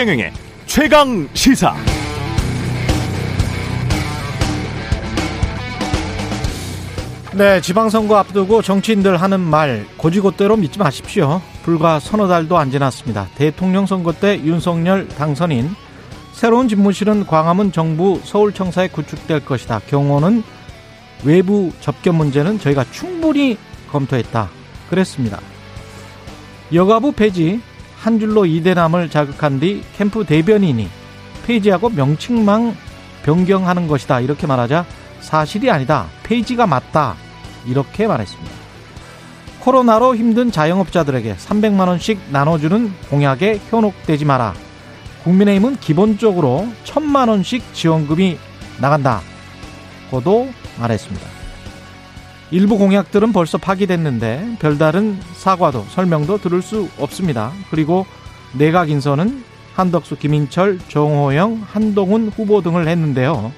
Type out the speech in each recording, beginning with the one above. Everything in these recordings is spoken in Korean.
최경영의 최강 시사. 네, 지방선거 앞두고 정치인들 하는 말 고지고대로 믿지 마십시오. 불과 서너 달도 안 지났습니다. 대통령 선거 때 윤석열 당선인 새로운 집무실은 광화문 정부 서울청사에 구축될 것이다. 경호는 외부 접견 문제는 저희가 충분히 검토했다. 그랬습니다. 여가부 폐지 한 줄로 이대남을 자극한 뒤 캠프 대변인이 폐지하고 명칭만 변경하는 것이다. 이렇게 말하자 사실이 아니다. 폐지가 맞다. 이렇게 말했습니다. 코로나로 힘든 자영업자들에게 300만 원씩 나눠주는 공약에 현혹되지 마라. 국민의힘은 기본적으로 1000만 원씩 지원금이 나간다. 고도 말했습니다. 일부 공약들은 벌써 파기됐는데 별다른 사과도 설명도 들을 수 없습니다. 그리고 내각 인선은 한덕수, 김인철, 정호영, 한동훈 후보 등을 했는데요.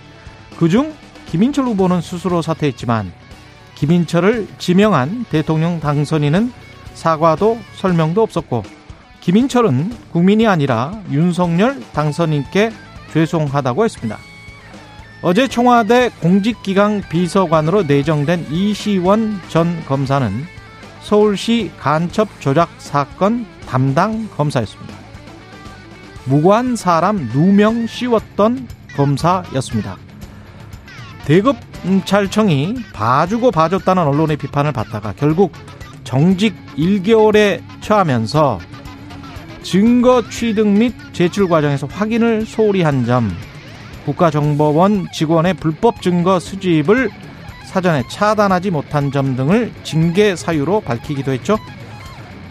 그중 김인철 후보는 스스로 사퇴했지만 김인철을 지명한 대통령 당선인은 사과도 설명도 없었고 김인철은 국민이 아니라 윤석열 당선인께 죄송하다고 했습니다. 어제 청와대 공직기강 비서관으로 내정된 이시원 전 검사는 서울시 간첩 조작 사건 담당 검사였습니다. 무고한 사람 누명 씌웠던 검사였습니다. 대급찰청이 봐주고 봐줬다는 언론의 비판을 받다가 결국 정직 1개월에 처하면서 증거 취득 및 제출 과정에서 확인을 소홀히 한 점, 국가정보원 직원의 불법 증거 수집을 사전에 차단하지 못한 점 등을 징계 사유로 밝히기도 했죠.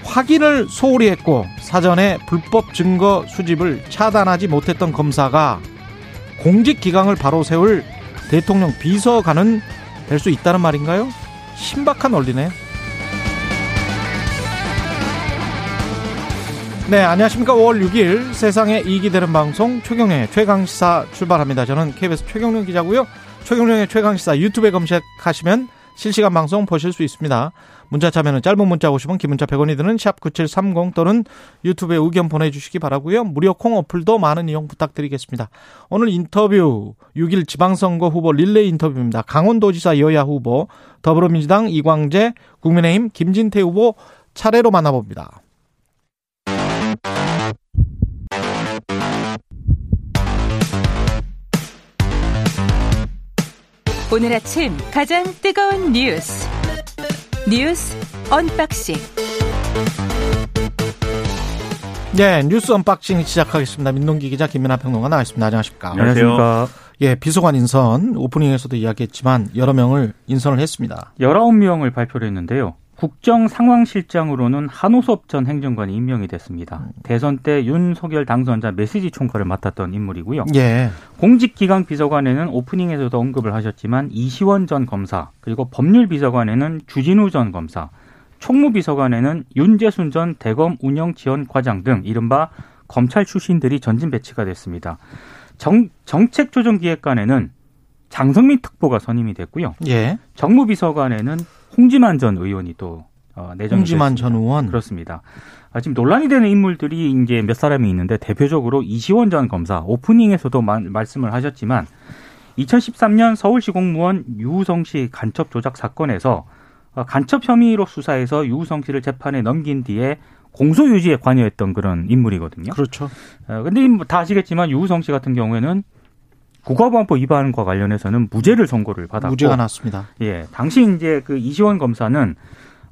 확인을 소홀히 했고 사전에 불법 증거 수집을 차단하지 못했던 검사가 공직 기강을 바로 세울 대통령 비서관은 될 수 있다는 말인가요? 신박한 원리네. 네, 안녕하십니까. 5월 6일 세상에 이익이 되는 방송 최경련의 최강시사 출발합니다. 저는 KBS 최경련 기자고요. 최경련의 최강시사 유튜브에 검색하시면 실시간 방송 보실 수 있습니다. 문자 참여는 짧은 문자 50원, 기문자 100원이 드는 샵 9730 또는 유튜브에 의견 보내주시기 바라고요. 무료 콩 어플도 많은 이용 부탁드리겠습니다. 오늘 인터뷰 6일 지방선거 후보 릴레이 인터뷰입니다. 강원도지사 여야 후보, 더불어민주당 이광재, 국민의힘 김진태 후보 차례로 만나봅니다. 오늘 아침 가장 뜨거운 뉴스 뉴스 언박싱 네, 뉴스 언박싱 시작하겠습니다. 민동기 기자 김민아 평론가 나와있습니다. 안녕하십니까? 안녕하십니까. 예, 비서관 인선 오프닝에서도 이야기했지만 여러 명을 인선을 했습니다. 19명을 발표를 했는데요. 국정상황실장으로는 한호섭 전 행정관이 임명이 됐습니다. 대선 때 윤석열 당선자 메시지 총괄을 맡았던 인물이고요. 예. 공직기강 비서관에는 오프닝에서도 언급을 하셨지만 이시원 전 검사, 그리고 법률비서관에는 주진우 전 검사, 총무비서관에는 윤재순 전 대검 운영지원과장 등 이른바 검찰 출신들이 전진 배치가 됐습니다. 정, 정책조정기획관에는 장성민 특보가 선임이 됐고요. 예. 정무비서관에는 홍지만 전 의원이 또 어, 내정이 홍지만 됐습니다. 전 의원. 그렇습니다. 아, 지금 논란이 되는 인물들이 이제 몇 사람이 있는데 대표적으로 이시원 전 검사 오프닝에서도 마, 말씀을 하셨지만 2013년 서울시 공무원 유우성 씨 간첩 조작 사건에서 어, 간첩 혐의로 수사해서 유우성 씨를 재판에 넘긴 뒤에 공소 유지에 관여했던 그런 인물이거든요. 그렇죠. 어, 근데 뭐다 아시겠지만 유우성 씨 같은 경우에는 국가보안법 위반과 관련해서는 무죄를 선고를 받았고 무죄가 났습니다. 예, 당시 이제 그 이시원 검사는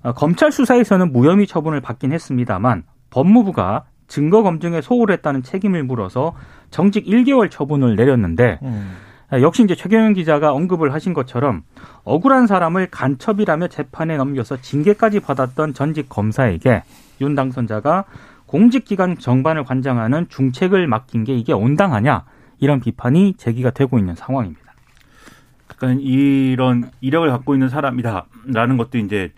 어, 검찰 수사에서는 무혐의 처분을 받긴 했습니다만 법무부가 증거 검증에 소홀했다는 책임을 물어서 정직 1개월 처분을 내렸는데 음. 아, 역시 이제 최경영 기자가 언급을 하신 것처럼 억울한 사람을 간첩이라며 재판에 넘겨서 징계까지 받았던 전직 검사에게 윤 당선자가 공직기관 정반을 관장하는 중책을 맡긴 게 이게 온당하냐 이런 비판이 제기가 되고 있는 상황입니다. 그러니까 이런 이력을 갖고 있는 사람이다라는 것도 이제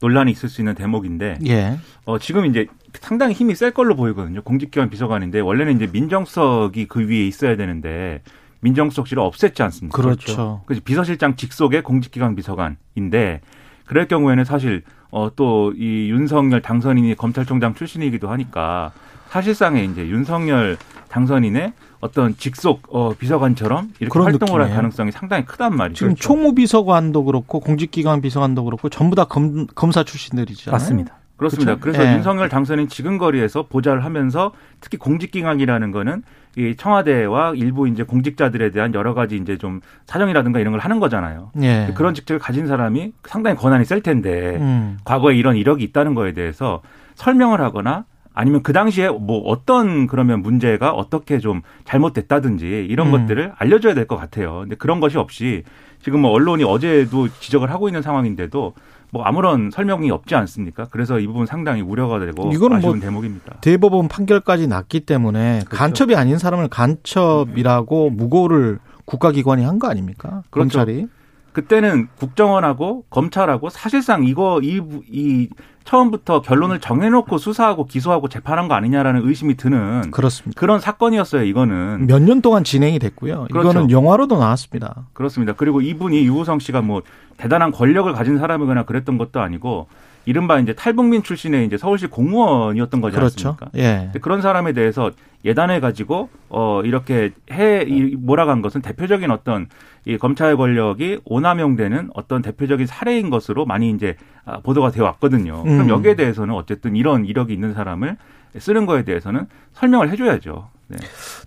논란이 있을 수 있는 대목인데 예. 어, 지금 이제 상당히 힘이 셀 걸로 보이거든요. 공직기관 비서관인데 원래는 이제 민정수석이 그 위에 있어야 되는데 민정수석실을 없앴지 않습니까? 그렇죠. 그래서 비서실장 직속의 공직기관 비서관인데 그럴 경우에는 사실 어, 또 이 윤석열 당선인이 검찰총장 출신이기도 하니까 사실상의 이제 윤석열 당선인의 어떤 직속 어, 비서관처럼 이렇게 그런 활동을 할 느낌이에요. 가능성이 상당히 크단 말이죠. 지금 총무비서관도 그렇고 공직기관 비서관도 그렇고 전부 다 검, 검사 출신들이잖아요. 맞습니다. 그렇습니다. 그렇죠? 그래서 예. 윤석열 당선인 지근거리에서 보좌를 하면서 특히 공직기강이라는 거는 이 청와대와 일부 이제 공직자들에 대한 여러 가지 이제 좀 사정이라든가 이런 걸 하는 거잖아요. 예. 그런 직책을 가진 사람이 상당히 권한이 셀 텐데 음. 과거에 이런 이력이 있다는 거에 대해서 설명을 하거나 아니면 그 당시에 뭐 어떤 그러면 문제가 어떻게 좀 잘못됐다든지 이런 음. 것들을 알려줘야 될 것 같아요. 근데 그런 것이 없이 지금 뭐 언론이 어제도 지적을 하고 있는 상황인데도 뭐 아무런 설명이 없지 않습니까? 그래서 이 부분 상당히 우려가 되고 이거는 아쉬운 뭐 대목입니다. 대법원 판결까지 났기 때문에 그렇죠. 간첩이 아닌 사람을 간첩이라고 무고를 국가기관이 한 거 아닙니까? 그렇죠. 검찰이. 그때는 국정원하고 검찰하고 사실상 이거 이, 이 처음부터 결론을 정해놓고 수사하고 기소하고 재판한 거 아니냐라는 의심이 드는 그렇습니다. 그런 사건이었어요. 이거는 몇 년 동안 진행이 됐고요. 그렇죠. 이거는 영화로도 나왔습니다. 그렇습니다. 그리고 이분이 유호성 씨가 뭐 대단한 권력을 가진 사람이거나 그랬던 것도 아니고 이른바 이제 탈북민 출신의 이제 서울시 공무원이었던 거지 그렇죠. 않습니까? 예. 그런 사람에 대해서 예단해 가지고 어 이렇게 해 이 몰아간 것은 대표적인 어떤 이 검찰 권력이 오남용되는 어떤 대표적인 사례인 것으로 많이 이제 아, 보도가 되어 왔거든요. 음. 그럼 여기에 대해서는 어쨌든 이런 이력이 있는 사람을 쓰는 거에 대해서는 설명을 해줘야죠. 네.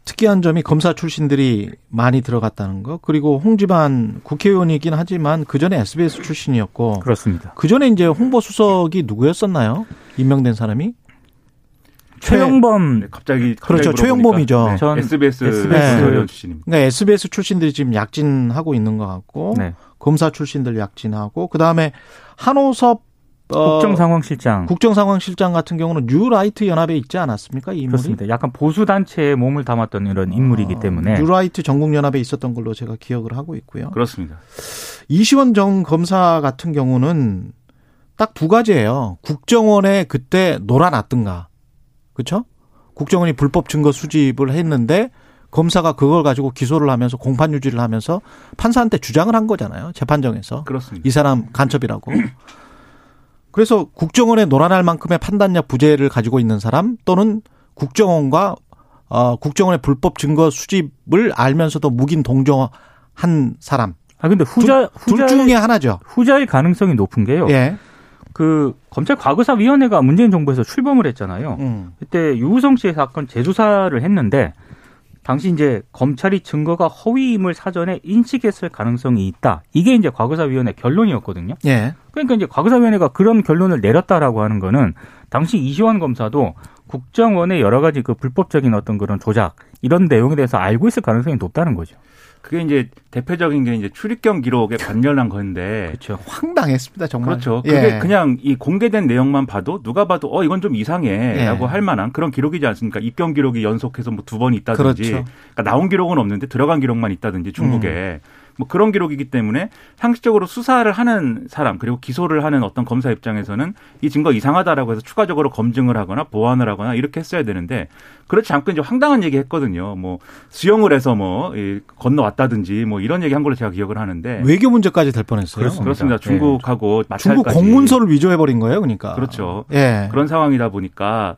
특이한 점이 검사 출신들이 많이 들어갔다는 거. 그리고 홍지반 국회의원이긴 하지만 그 전에 SBS 출신이었고 그렇습니다. 그 전에 이제 홍보 수석이 누구였었나요? 임명된 사람이? 최영범 네, 갑자기 그렇죠. 갑자기 최영범이죠. 물어보니까, 네, 전 SBS SBS 임원 출신입니다. 그러니까 SBS 출신들이 지금 약진하고 있는 것 같고 네. 검사 출신들 약진하고 그 다음에 한오섭 어, 국정상황실장 국정상황실장 같은 경우는 뉴라이트 연합에 있지 않았습니까? 이 인물이? 그렇습니다. 약간 보수 단체에 몸을 담았던 이런 인물이기 아, 때문에 뉴라이트 전국 연합에 있었던 걸로 제가 기억을 하고 있고요. 그렇습니다. 이시원 전 검사 같은 경우는 딱 두 가지예요. 국정원에 그때 놀아놨든가. 그렇죠? 국정원이 불법 증거 수집을 했는데 검사가 그걸 가지고 기소를 하면서 공판 유지를 하면서 판사한테 주장을 한 거잖아요. 재판정에서. 그렇습니다. 이 사람 간첩이라고. 그래서 국정원에 놀아날 만큼의 판단력 부재를 가지고 있는 사람 또는 국정원과 어, 국정원의 불법 증거 수집을 알면서도 묵인 동정한 사람. 아 근데 후자 둘 후자의, 중에 하나죠. 후자의 가능성이 높은 게요. 예. 그 검찰 과거사위원회가 문재인 정부에서 출범을 했잖아요. 음. 그때 유우성 씨의 사건 재조사를 했는데 당시 이제 검찰이 증거가 허위임을 사전에 인식했을 가능성이 있다. 이게 이제 과거사위원회 결론이었거든요. 예. 그러니까 이제 과거사위원회가 그런 결론을 내렸다라고 하는 거는 당시 이시원 검사도 국정원의 여러 가지 그 불법적인 어떤 그런 조작 이런 내용에 대해서 알고 있을 가능성이 높다는 거죠. 그게 이제 대표적인 게 이제 출입경 기록에 관련한 건데 그렇죠. 황당했습니다, 정말. 그렇죠. 예. 그게 그냥 이 공개된 내용만 봐도 누가 봐도 어 이건 좀 이상해라고 예. 할 만한 그런 기록이지 않습니까? 입경 기록이 연속해서 뭐 두 번 있다든지 그렇죠. 그러니까 나온 기록은 없는데 들어간 기록만 있다든지 중국에 음. 뭐 그런 기록이기 때문에 상식적으로 수사를 하는 사람 그리고 기소를 하는 어떤 검사 입장에서는 이 증거 이상하다라고 해서 추가적으로 검증을 하거나 보완을 하거나 이렇게 했어야 되는데 그렇지 않고 이제 황당한 얘기 했거든요. 뭐 수용을 해서 뭐 이, 건너왔다든지 뭐 이런 얘기 한 걸로 제가 기억을 하는데 외교 문제까지 될 뻔했어요. 그렇습니다. 그렇습니다. 중국하고 네. 중국 공문서를 위조해 버린 거예요, 그러니까. 그렇죠. 예. 그런 상황이다 보니까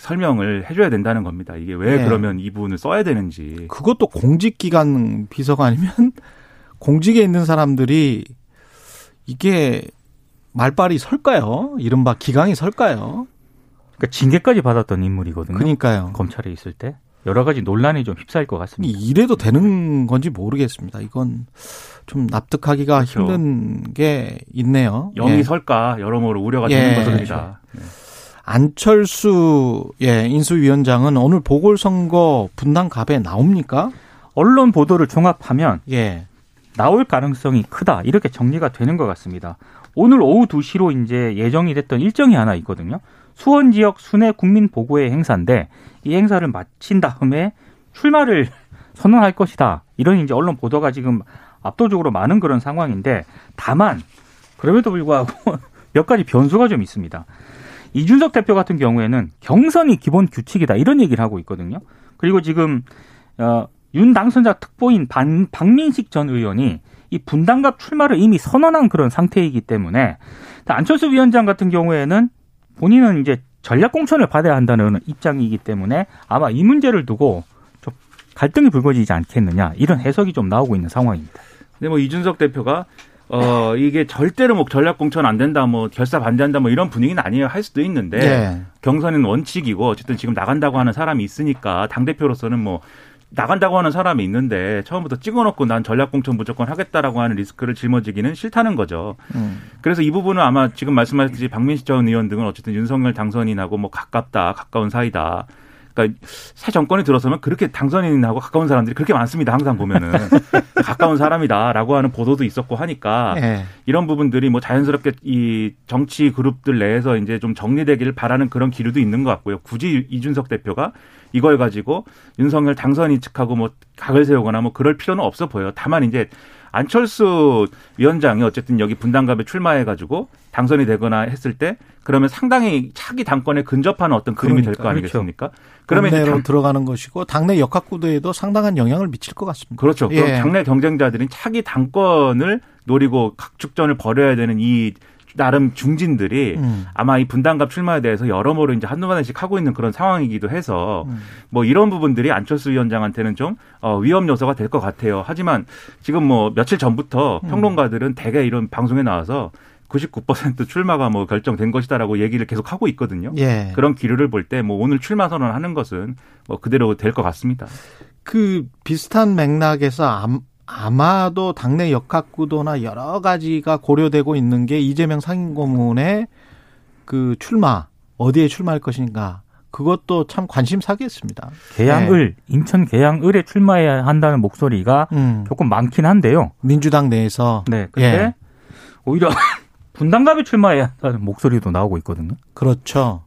설명을 해줘야 된다는 겁니다. 이게 왜 네. 그러면 이 부분을 써야 되는지. 그것도 공직기관 비서관이면 공직에 있는 사람들이 이게 말빨이 설까요? 이른바 기강이 설까요? 그러니까 징계까지 받았던 인물이거든요. 그러니까요. 검찰에 있을 때 여러 가지 논란이 좀 휩싸일 것 같습니다. 이래도 되는 건지 모르겠습니다. 이건 좀 납득하기가 그렇죠. 힘든 게 있네요. 영이 예. 설까 여러모로 우려가 예. 되는 것입니다. 네. 안철수 예, 인수위원장은 오늘 보궐선거 분당 갑에 나옵니까? 언론 보도를 종합하면 예. 나올 가능성이 크다 이렇게 정리가 되는 것 같습니다. 오늘 오후 2시로 이제 예정이 됐던 일정이 하나 있거든요. 수원 지역 순회 국민 보고회 행사인데 이 행사를 마친 다음에 출마를 선언할 것이다. 이런 이제 언론 보도가 지금 압도적으로 많은 그런 상황인데 다만 그럼에도 불구하고 몇 가지 변수가 좀 있습니다. 이준석 대표 같은 경우에는 경선이 기본 규칙이다 이런 얘기를 하고 있거든요. 그리고 지금 어, 윤 당선자 특보인 반, 박민식 전 의원이 이 분당갑 출마를 이미 선언한 그런 상태이기 때문에 안철수 위원장 같은 경우에는 본인은 이제 전략 공천을 받아야 한다는 입장이기 때문에 아마 이 문제를 두고 좀 갈등이 불거지지 않겠느냐 이런 해석이 좀 나오고 있는 상황입니다. 근데 뭐 이준석 대표가 어 이게 절대로 뭐 전략 공천 안 된다 뭐 결사 반대한다 뭐 이런 분위기는 아니에요 할 수도 있는데 예. 경선은 원칙이고 어쨌든 지금 나간다고 하는 사람이 있으니까 당 대표로서는 뭐 나간다고 하는 사람이 있는데 처음부터 찍어놓고 난 전략 공천 무조건 하겠다라고 하는 리스크를 짊어지기는 싫다는 거죠. 음. 그래서 이 부분은 아마 지금 말씀하셨듯이 박민식 전 의원 등은 어쨌든 윤석열 당선인하고 뭐 가깝다, 가까운 사이다. 그러니까 새 정권이 들어서면 그렇게 당선인하고 가까운 사람들이 그렇게 많습니다. 항상 보면은 가까운 사람이다라고 하는 보도도 있었고 하니까 예. 이런 부분들이 뭐 자연스럽게 이 정치 그룹들 내에서 이제 좀 정리되기를 바라는 그런 기류도 있는 것 같고요. 굳이 이준석 대표가 이걸 가지고 윤석열 당선인 측하고 뭐 각을 세우거나 뭐 그럴 필요는 없어 보여요. 다만 이제 안철수 위원장이 어쨌든 여기 분당갑에 출마해 가지고 당선이 되거나 했을 때 그러면 상당히 차기 당권에 근접하는 어떤 그림이 될거 그러니까, 아니겠습니까? 그러면 이제 당내로 당, 들어가는 것이고 당내 역학구도에도 상당한 영향을 미칠 것 같습니다. 그렇죠. 예. 그럼 당내 경쟁자들은 차기 당권을 노리고 각축전을 벌여야 되는 이 나름 중진들이 음. 아마 이 분당갑 출마에 대해서 여러모로 이제 한두 마디씩 하고 있는 그런 상황이기도 해서 음. 뭐 이런 부분들이 안철수 위원장한테는 좀 어, 위험 요소가 될 것 같아요. 하지만 지금 뭐 며칠 전부터 음. 평론가들은 대개 이런 방송에 나와서 99% 출마가 뭐 결정된 것이다라고 얘기를 계속 하고 있거든요. 예. 그런 기류를 볼 때 뭐 오늘 출마 선언하는 것은 뭐 그대로 될 것 같습니다. 그 비슷한 맥락에서 암, 아마도 당내 역학구도나 여러 가지가 고려되고 있는 게 이재명 상임고문의 그 출마 어디에 출마할 것인가 그것도 참 관심사겠습니다. 계양을 인천 계양을에 출마해야 한다는 목소리가 음, 조금 많긴 한데요. 민주당 내에서 네. 근데 예. 오히려 분당갑에 출마해야 한다는 목소리도 나오고 있거든요. 그렇죠.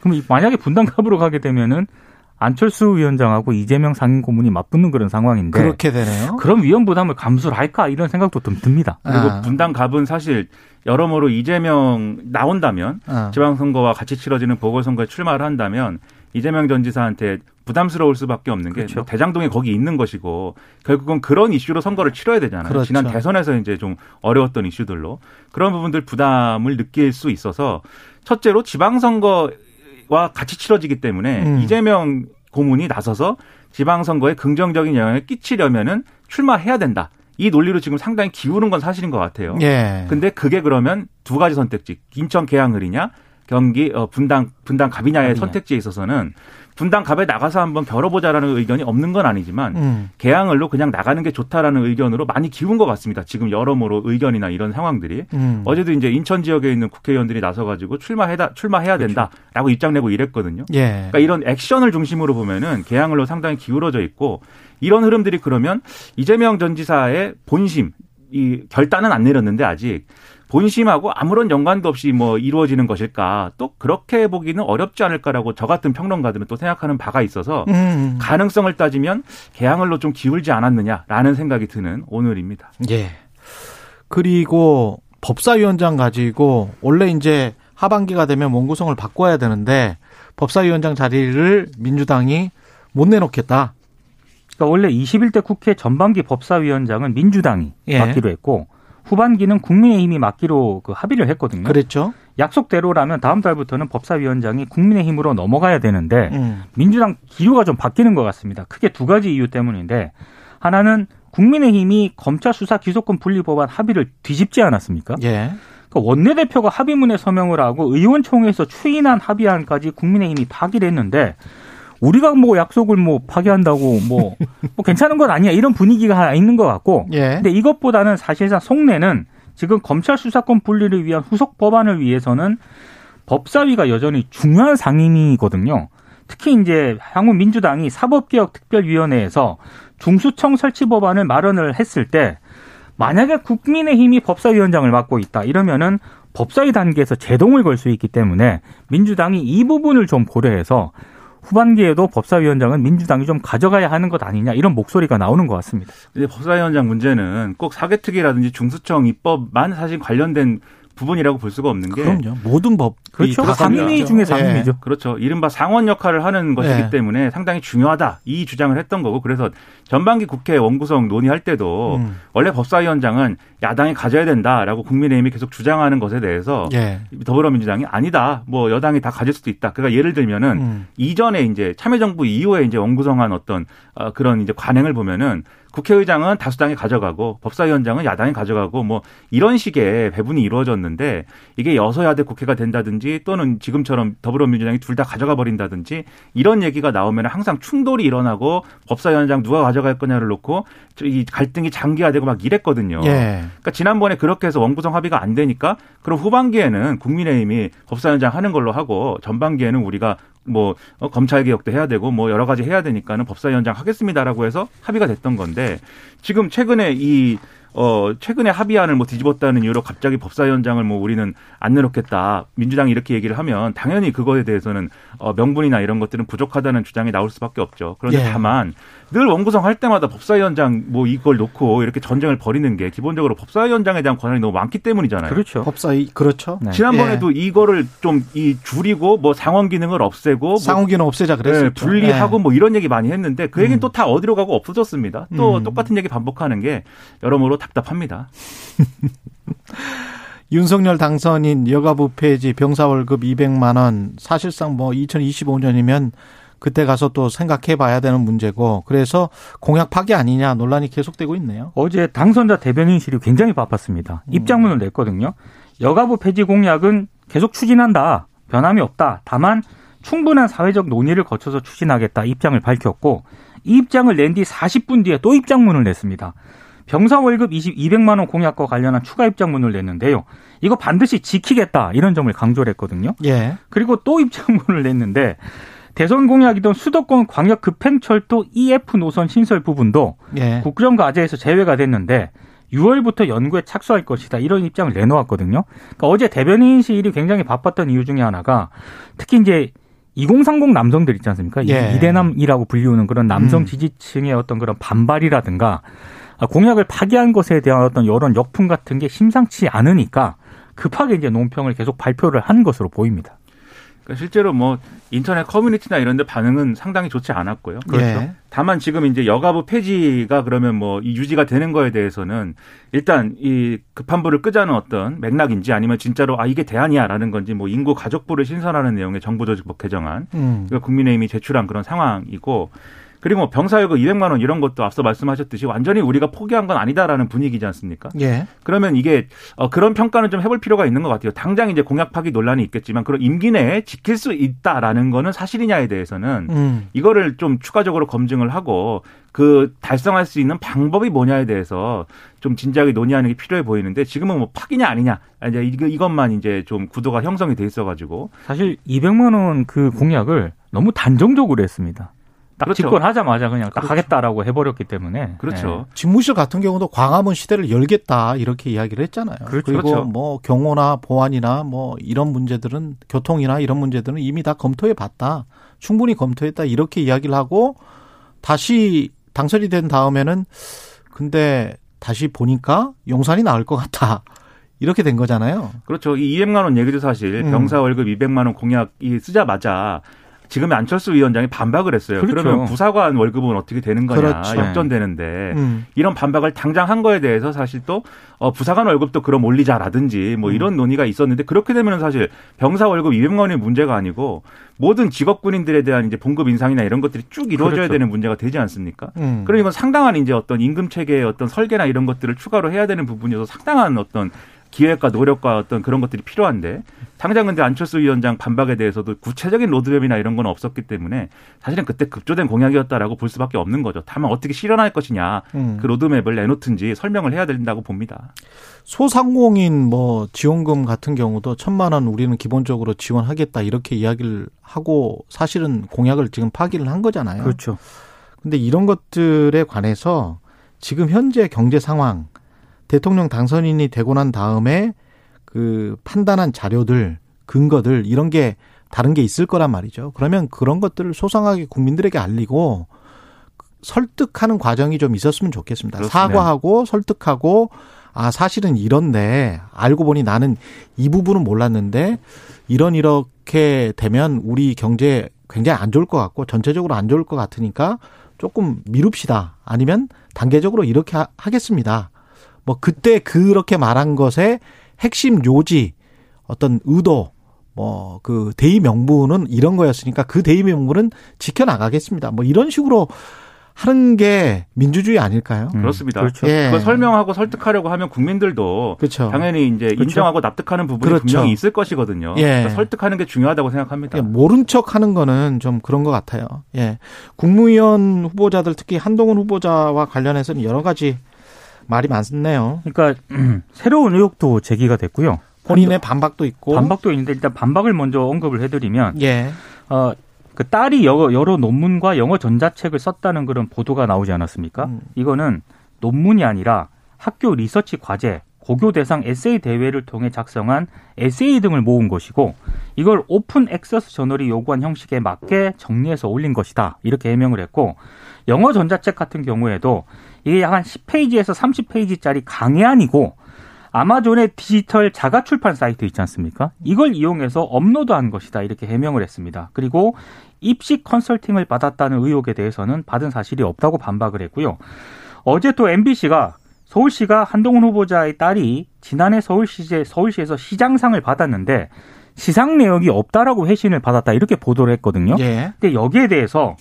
그럼 이- 만약에 분당갑으로 가게 되면은 안철수 위원장하고 이재명 상임고문이 맞붙는 그런 상황인데 그렇게 되네요. 그런 위험 부담을 감수를 할까 이런 생각도 좀 듭니다. 그리고 아. 분당 갑은 사실 여러모로 이재명 나온다면 어. 지방선거와 같이 치러지는 보궐선거에 출마를 한다면 이재명 전 지사한테 부담스러울 수밖에 없는 게 그렇죠. 뭐 대장동이 거기 있는 것이고 결국은 그런 이슈로 선거를 치러야 되잖아요. 그렇죠. 지난 대선에서 이제 좀 어려웠던 이슈들로 그런 부분들 부담을 느낄 수 있어서 첫째로 지방선거 와 같이 치러지기 때문에 음. 이재명 고문이 나서서 지방선거에 긍정적인 영향을 끼치려면은 출마해야 된다. 이 논리로 지금 상당히 기우는 건 사실인 것 같아요. 예. 근데 그게 그러면 두 가지 선택지 인천 계양을이냐 경기 어, 분당 분당 갑이냐의 갑이냐. 선택지에 있어서는 분당 갑에 나가서 한번 겨뤄보자라는 의견이 없는 건 아니지만 음. 계양을로 그냥 나가는 게 좋다라는 의견으로 많이 기운 것 같습니다. 지금 여러모로 의견이나 이런 상황들이 음. 어제도 이제 인천 지역에 있는 국회의원들이 나서가지고 출마해다 출마해야 그렇죠. 된다라고 입장 내고 이랬거든요. 예. 그러니까 이런 액션을 중심으로 보면은 계양을로 상당히 기울어져 있고 이런 흐름들이 그러면 이재명 전 지사의 본심 이 결단은 안 내렸는데 아직 본심하고 아무런 연관도 없이 뭐 이루어지는 것일까 또 그렇게 보기는 어렵지 않을까라고 저 같은 평론가들은 또 생각하는 바가 있어서 음. 가능성을 따지면 개항을로 좀 기울지 않았느냐라는 생각이 드는 오늘입니다. 예. 그리고 법사위원장 가지고 원래 이제 하반기가 되면 원구성을 바꿔야 되는데 법사위원장 자리를 민주당이 못 내놓겠다. 그러니까 원래 21대 국회 전반기 법사위원장은 민주당이 예. 맡기로 했고 후반기는 국민의힘이 맡기로 그 합의를 했거든요. 그랬죠? 약속대로라면 다음 달부터는 법사위원장이 국민의힘으로 넘어가야 되는데 음. 민주당 기류가 좀 바뀌는 것 같습니다. 크게 두 가지 이유 때문인데 하나는 국민의힘이 검찰 수사 기소권 분리 법안 합의를 뒤집지 않았습니까? 예. 그러니까 원내대표가 합의문에 서명을 하고 의원총회에서 추인한 합의안까지 국민의힘이 파기를 했는데 우리가 뭐 약속을 뭐 파기한다고 뭐, 뭐 괜찮은 건 아니야 이런 분위기가 있는 것 같고 예. 근데 이것보다는 사실상 속내는 지금 검찰 수사권 분리를 위한 후속 법안을 위해서는 법사위가 여전히 중요한 상임위거든요. 특히 이제 향후 민주당이 사법개혁특별위원회에서 중수청 설치 법안을 마련을 했을 때 만약에 국민의힘이 법사위원장을 맡고 있다 이러면은 법사위 단계에서 제동을 걸 수 있기 때문에 민주당이 이 부분을 좀 고려해서 후반기에도 법사위원장은 민주당이 좀 가져가야 하는 것 아니냐 이런 목소리가 나오는 것 같습니다. 근데 법사위원장 문제는 꼭 사개특위라든지 중수청 입법만 사실 관련된 부분이라고 볼 수가 없는 게 그럼요. 모든 법이 그렇죠. 다 상임위. 중에 예. 상임위죠. 그렇죠. 이른바 상원 역할을 하는 것이기 네. 때문에 상당히 중요하다. 이 주장을 했던 거고 그래서 전반기 국회 원구성 논의할 때도 음. 원래 법사위원장은 야당이 가져야 된다라고 국민의힘이 계속 주장하는 것에 대해서 예. 더불어민주당이 아니다. 뭐 여당이 다 가질 수도 있다. 그러니까 예를 들면은 음. 이전에 이제 참여정부 이후에 이제 원구성한 어떤 어, 그런 이제 관행을 보면은 국회의장은 다수당이 가져가고 법사위원장은 야당이 가져가고 뭐 이런 식의 배분이 이루어졌는데 이게 여서야대 국회가 된다든지 또는 지금처럼 더불어민주당이 둘 다 가져가 버린다든지 이런 얘기가 나오면 항상 충돌이 일어나고 법사위원장 누가 가져갈 거냐를 놓고 이 갈등이 장기화되고 막 이랬거든요. 예. 그러니까 지난번에 그렇게 해서 원구성 합의가 안 되니까 그럼 후반기에는 국민의힘이 법사위원장 하는 걸로 하고 전반기에는 우리가 뭐 어, 검찰 개혁도 해야 되고 뭐 여러 가지 해야 되니까는 법사위원장 하겠습니다라고 해서 합의가 됐던 건데 지금 최근에 이 어, 최근에 합의안을 뭐 뒤집었다는 이유로 갑자기 법사위원장을 뭐 우리는 안 내놓겠다. 민주당이 이렇게 얘기를 하면 당연히 그거에 대해서는 어, 명분이나 이런 것들은 부족하다는 주장이 나올 수밖에 없죠. 그런데 예. 다만 늘 원구성 할 때마다 법사위원장 뭐 이걸 놓고 이렇게 전쟁을 벌이는 게 기본적으로 법사위원장에 대한 권한이 너무 많기 때문이잖아요. 그렇죠. 법사위 그렇죠. 네. 지난번에도 이거를 좀 이 줄이고 뭐 상원 기능을 없애고 뭐 상호기는 없애자 네, 그랬었죠. 분리하고 뭐 이런 얘기 많이 했는데 그 얘기는 음. 또다 어디로 가고 없어졌습니다. 또 음. 똑같은 얘기 반복하는 게 여러모로 답답합니다. 윤석열 당선인 여가부 폐지 병사 월급 200만 원 사실상 뭐 2025년이면 그때 가서 또 생각해 봐야 되는 문제고 그래서 공약 파기 아니냐 논란이 계속되고 있네요. 어제 당선자 대변인실이 굉장히 바빴습니다. 음. 입장문을 냈거든요. 여가부 폐지 공약은 계속 추진한다. 변함이 없다. 다만 충분한 사회적 논의를 거쳐서 추진하겠다. 입장을 밝혔고 이 입장을 낸 뒤 40분 뒤에 또 입장문을 냈습니다. 병사 월급 20, 200만 원 공약과 관련한 추가 입장문을 냈는데요. 이거 반드시 지키겠다. 이런 점을 강조를 했거든요. 예. 그리고 또 입장문을 냈는데 대선 공약이던 수도권 광역 급행철도 EF 노선 신설 부분도 예. 국정 과제에서 제외가 됐는데 6월부터 연구에 착수할 것이다 이런 입장을 내놓았거든요. 그러니까 어제 대변인실이 굉장히 바빴던 이유 중에 하나가 특히 이제 2030 남성들 있지 않습니까? 이 예. 이대남이라고 불리우는 그런 남성 음. 지지층의 어떤 그런 반발이라든가 아, 공약을 파기한 것에 대한 어떤 여론 역풍 같은 게 심상치 않으니까 급하게 이제 논평을 계속 발표를 한 것으로 보입니다. 그러니까 실제로 뭐 인터넷 커뮤니티나 이런 데 반응은 상당히 좋지 않았고요. 예. 다만 지금 이제 여가부 폐지가 그러면 뭐이 유지가 되는 거에 대해서는 일단 이 급한 불을 끄자는 어떤 맥락인지 아니면 진짜로 아 이게 대안이야라는 건지 뭐 인구 가족부를 신설하는 내용의 정부조직법 개정안 음. 그러니까 국민의힘이 제출한 그런 상황이고 그리고 뭐 병사여급 200만 원 이런 것도 앞서 말씀하셨듯이 완전히 우리가 포기한 건 아니다라는 분위기지 않습니까? 예. 그러면 이게 어, 그런 평가는 좀 해볼 필요가 있는 것 같아요. 당장 이제 공약 파기 논란이 있겠지만 그런 임기 내에 지킬 수 있다라는 거는 사실이냐에 대해서는 음. 이거를 좀 추가적으로 검증을 하고 그 달성할 수 있는 방법이 뭐냐에 대해서 좀 진지하게 논의하는 게 필요해 보이는데 지금은 뭐 파기냐 아니냐 이제 이거 이것만 이제 좀 구도가 형성이 돼 있어가지고 사실 200만 원 그 공약을 너무 단정적으로 했습니다. 딱 그렇죠. 집권하자마자 그냥 딱 하겠다라고 해버렸기 때문에 그렇죠. 집무실 같은 경우도 광화문 시대를 열겠다 이렇게 이야기를 했잖아요. 그렇죠. 리고 그렇죠. 뭐 경호나 보안이나 뭐 이런 문제들은 교통이나 이런 문제들은 이미 다 검토해 봤다. 충분히 검토했다 이렇게 이야기를 하고 다시 당선이 된 다음에는 근데 다시 보니까 용산이 나을 것 같다. 이렇게 된 거잖아요. 그렇죠. 이 200만 원 얘기도 사실 음. 병사 월급 200만 원 공약이 쓰자마자 지금 안철수 위원장이 반박을 했어요. 그렇죠. 그러면 부사관 월급은 어떻게 되는 거냐 그렇죠. 역전되는데 음. 이런 반박을 당장 한 거에 대해서 사실 또 어, 부사관 월급도 그럼 올리자라든지 뭐 이런 논의가 있었는데 그렇게 되면 사실 병사 월급 200만 원의 문제가 아니고 모든 직업 군인들에 대한 이제 봉급 인상이나 이런 것들이 쭉 이루어져야 그렇죠. 되는 문제가 되지 않습니까? 음. 그러니 이건 상당한 이제 어떤 임금 체계의 어떤 설계나 이런 것들을 추가로 해야 되는 부분이어서 상당한 어떤 기획과 노력과 어떤 그런 것들이 필요한데 당장 근데 안철수 위원장 반박에 대해서도 구체적인 로드맵이나 이런 건 없었기 때문에 사실은 그때 급조된 공약이었다라고 볼 수밖에 없는 거죠. 다만 어떻게 실현할 것이냐 음. 그 로드맵을 내놓든지 설명을 해야 된다고 봅니다. 소상공인 뭐 지원금 같은 경우도 천만 원 우리는 기본적으로 지원하겠다 이렇게 이야기를 하고 사실은 공약을 지금 파기를 한 거잖아요. 그렇죠. 근데 이런 것들에 관해서 지금 현재 경제 상황 대통령 당선인이 되고 난 다음에 그 판단한 자료들 근거들 이런 게 다른 게 있을 거란 말이죠. 그러면 그런 것들을 소상하게 국민들에게 알리고 설득하는 과정이 좀 있었으면 좋겠습니다. 그렇습니다. 사과하고 설득하고 아, 사실은 이런데 알고 보니 나는 이 부분은 몰랐는데 이런 이렇게 되면 우리 경제 굉장히 안 좋을 것 같고 전체적으로 안 좋을 것 같으니까 조금 미룹시다. 아니면 단계적으로 이렇게 하, 하겠습니다. 뭐 그때 그렇게 말한 것의 핵심 요지 어떤 의도 뭐 그 대의 명분은 이런 거였으니까 그 대의 명분은 지켜 나가겠습니다. 뭐 이런 식으로 하는 게 민주주의 아닐까요? 음, 그렇습니다. 그렇죠. 예. 그걸 설명하고 설득하려고 하면 국민들도 그렇죠. 당연히 이제 그렇죠. 인정하고 납득하는 부분이 그렇죠. 분명히 있을 것이거든요. 예. 그러니까 설득하는 게 중요하다고 생각합니다. 예, 모른 척 하는 거는 좀 그런 것 같아요. 예. 국무위원 후보자들 특히 한동훈 후보자와 관련해서는 여러 가지 말이 많네요. 그러니까 음, 새로운 의혹도 제기가 됐고요. 본인의 반박도 있고. 반박도 있는데 일단 반박을 먼저 언급을 해드리면 예. 어, 그 딸이 여러, 여러 논문과 영어 전자책을 썼다는 그런 보도가 나오지 않았습니까? 음. 이거는 논문이 아니라 학교 리서치 과제, 고교 대상 에세이 대회를 통해 작성한 에세이 등을 모은 것이고 이걸 오픈 액세스 저널이 요구한 형식에 맞게 정리해서 올린 것이다. 이렇게 해명을 했고 영어 전자책 같은 경우에도 이게 약 한 10페이지에서 30페이지짜리 강의안이고 아마존의 디지털 자가 출판 사이트 있지 않습니까? 이걸 이용해서 업로드한 것이다 이렇게 해명을 했습니다. 그리고 입시 컨설팅을 받았다는 의혹에 대해서는 받은 사실이 없다고 반박을 했고요. 어제 또 MBC가 서울시가 한동훈 후보자의 딸이 지난해 서울시제 서울시에서 시장상을 받았는데 시상 내역이 없다라고 회신을 받았다 이렇게 보도를 했거든요. 예. 근데 여기에 대해서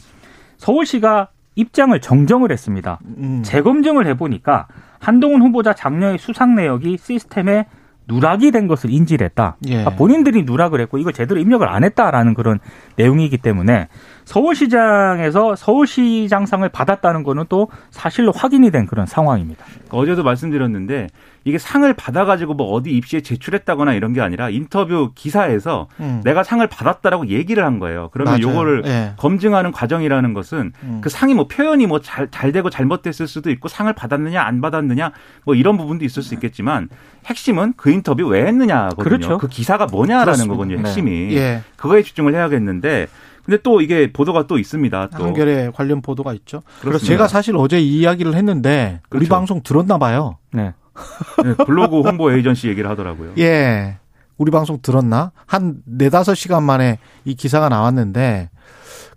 서울시가 입장을 정정을 했습니다. 음. 재검증을 해보니까 한동훈 후보자 장녀의 수상 내역이 시스템에 누락이 된 것을 인지를 했다. 예. 아, 본인들이 누락을 했고 이걸 제대로 입력을 안 했다라는 그런 내용이기 때문에 서울시장에서 서울시장상을 받았다는 거는 또 사실로 확인이 된 그런 상황입니다. 어제도 말씀드렸는데 이게 상을 받아가지고 뭐 어디 입시에 제출했다거나 이런 게 아니라 인터뷰 기사에서 음. 내가 상을 받았다라고 얘기를 한 거예요. 그러면 맞아요. 요거를 예. 검증하는 과정이라는 것은 음. 그 상이 뭐 표현이 뭐 잘 잘 되고 잘못됐을 수도 있고 상을 받았느냐 안 받았느냐 뭐 이런 부분도 있을 수 있겠지만 핵심은 그 인터뷰 왜 했느냐거든요. 그렇죠. 그 기사가 뭐냐라는 그렇습니다. 거거든요. 네. 핵심이 예. 그거에 집중을 해야겠는데 근데 또 이게 보도가 또 있습니다. 또 한결에 관련 보도가 있죠. 그래서. 제가 사실 어제 이 이야기를 했는데 우리 그렇죠. 방송 들었나 봐요. 네. 네, 블로그 홍보 에이전시 얘기를 하더라고요. 예. 우리 방송 들었나? 한 네다섯 시간 만에 이 기사가 나왔는데,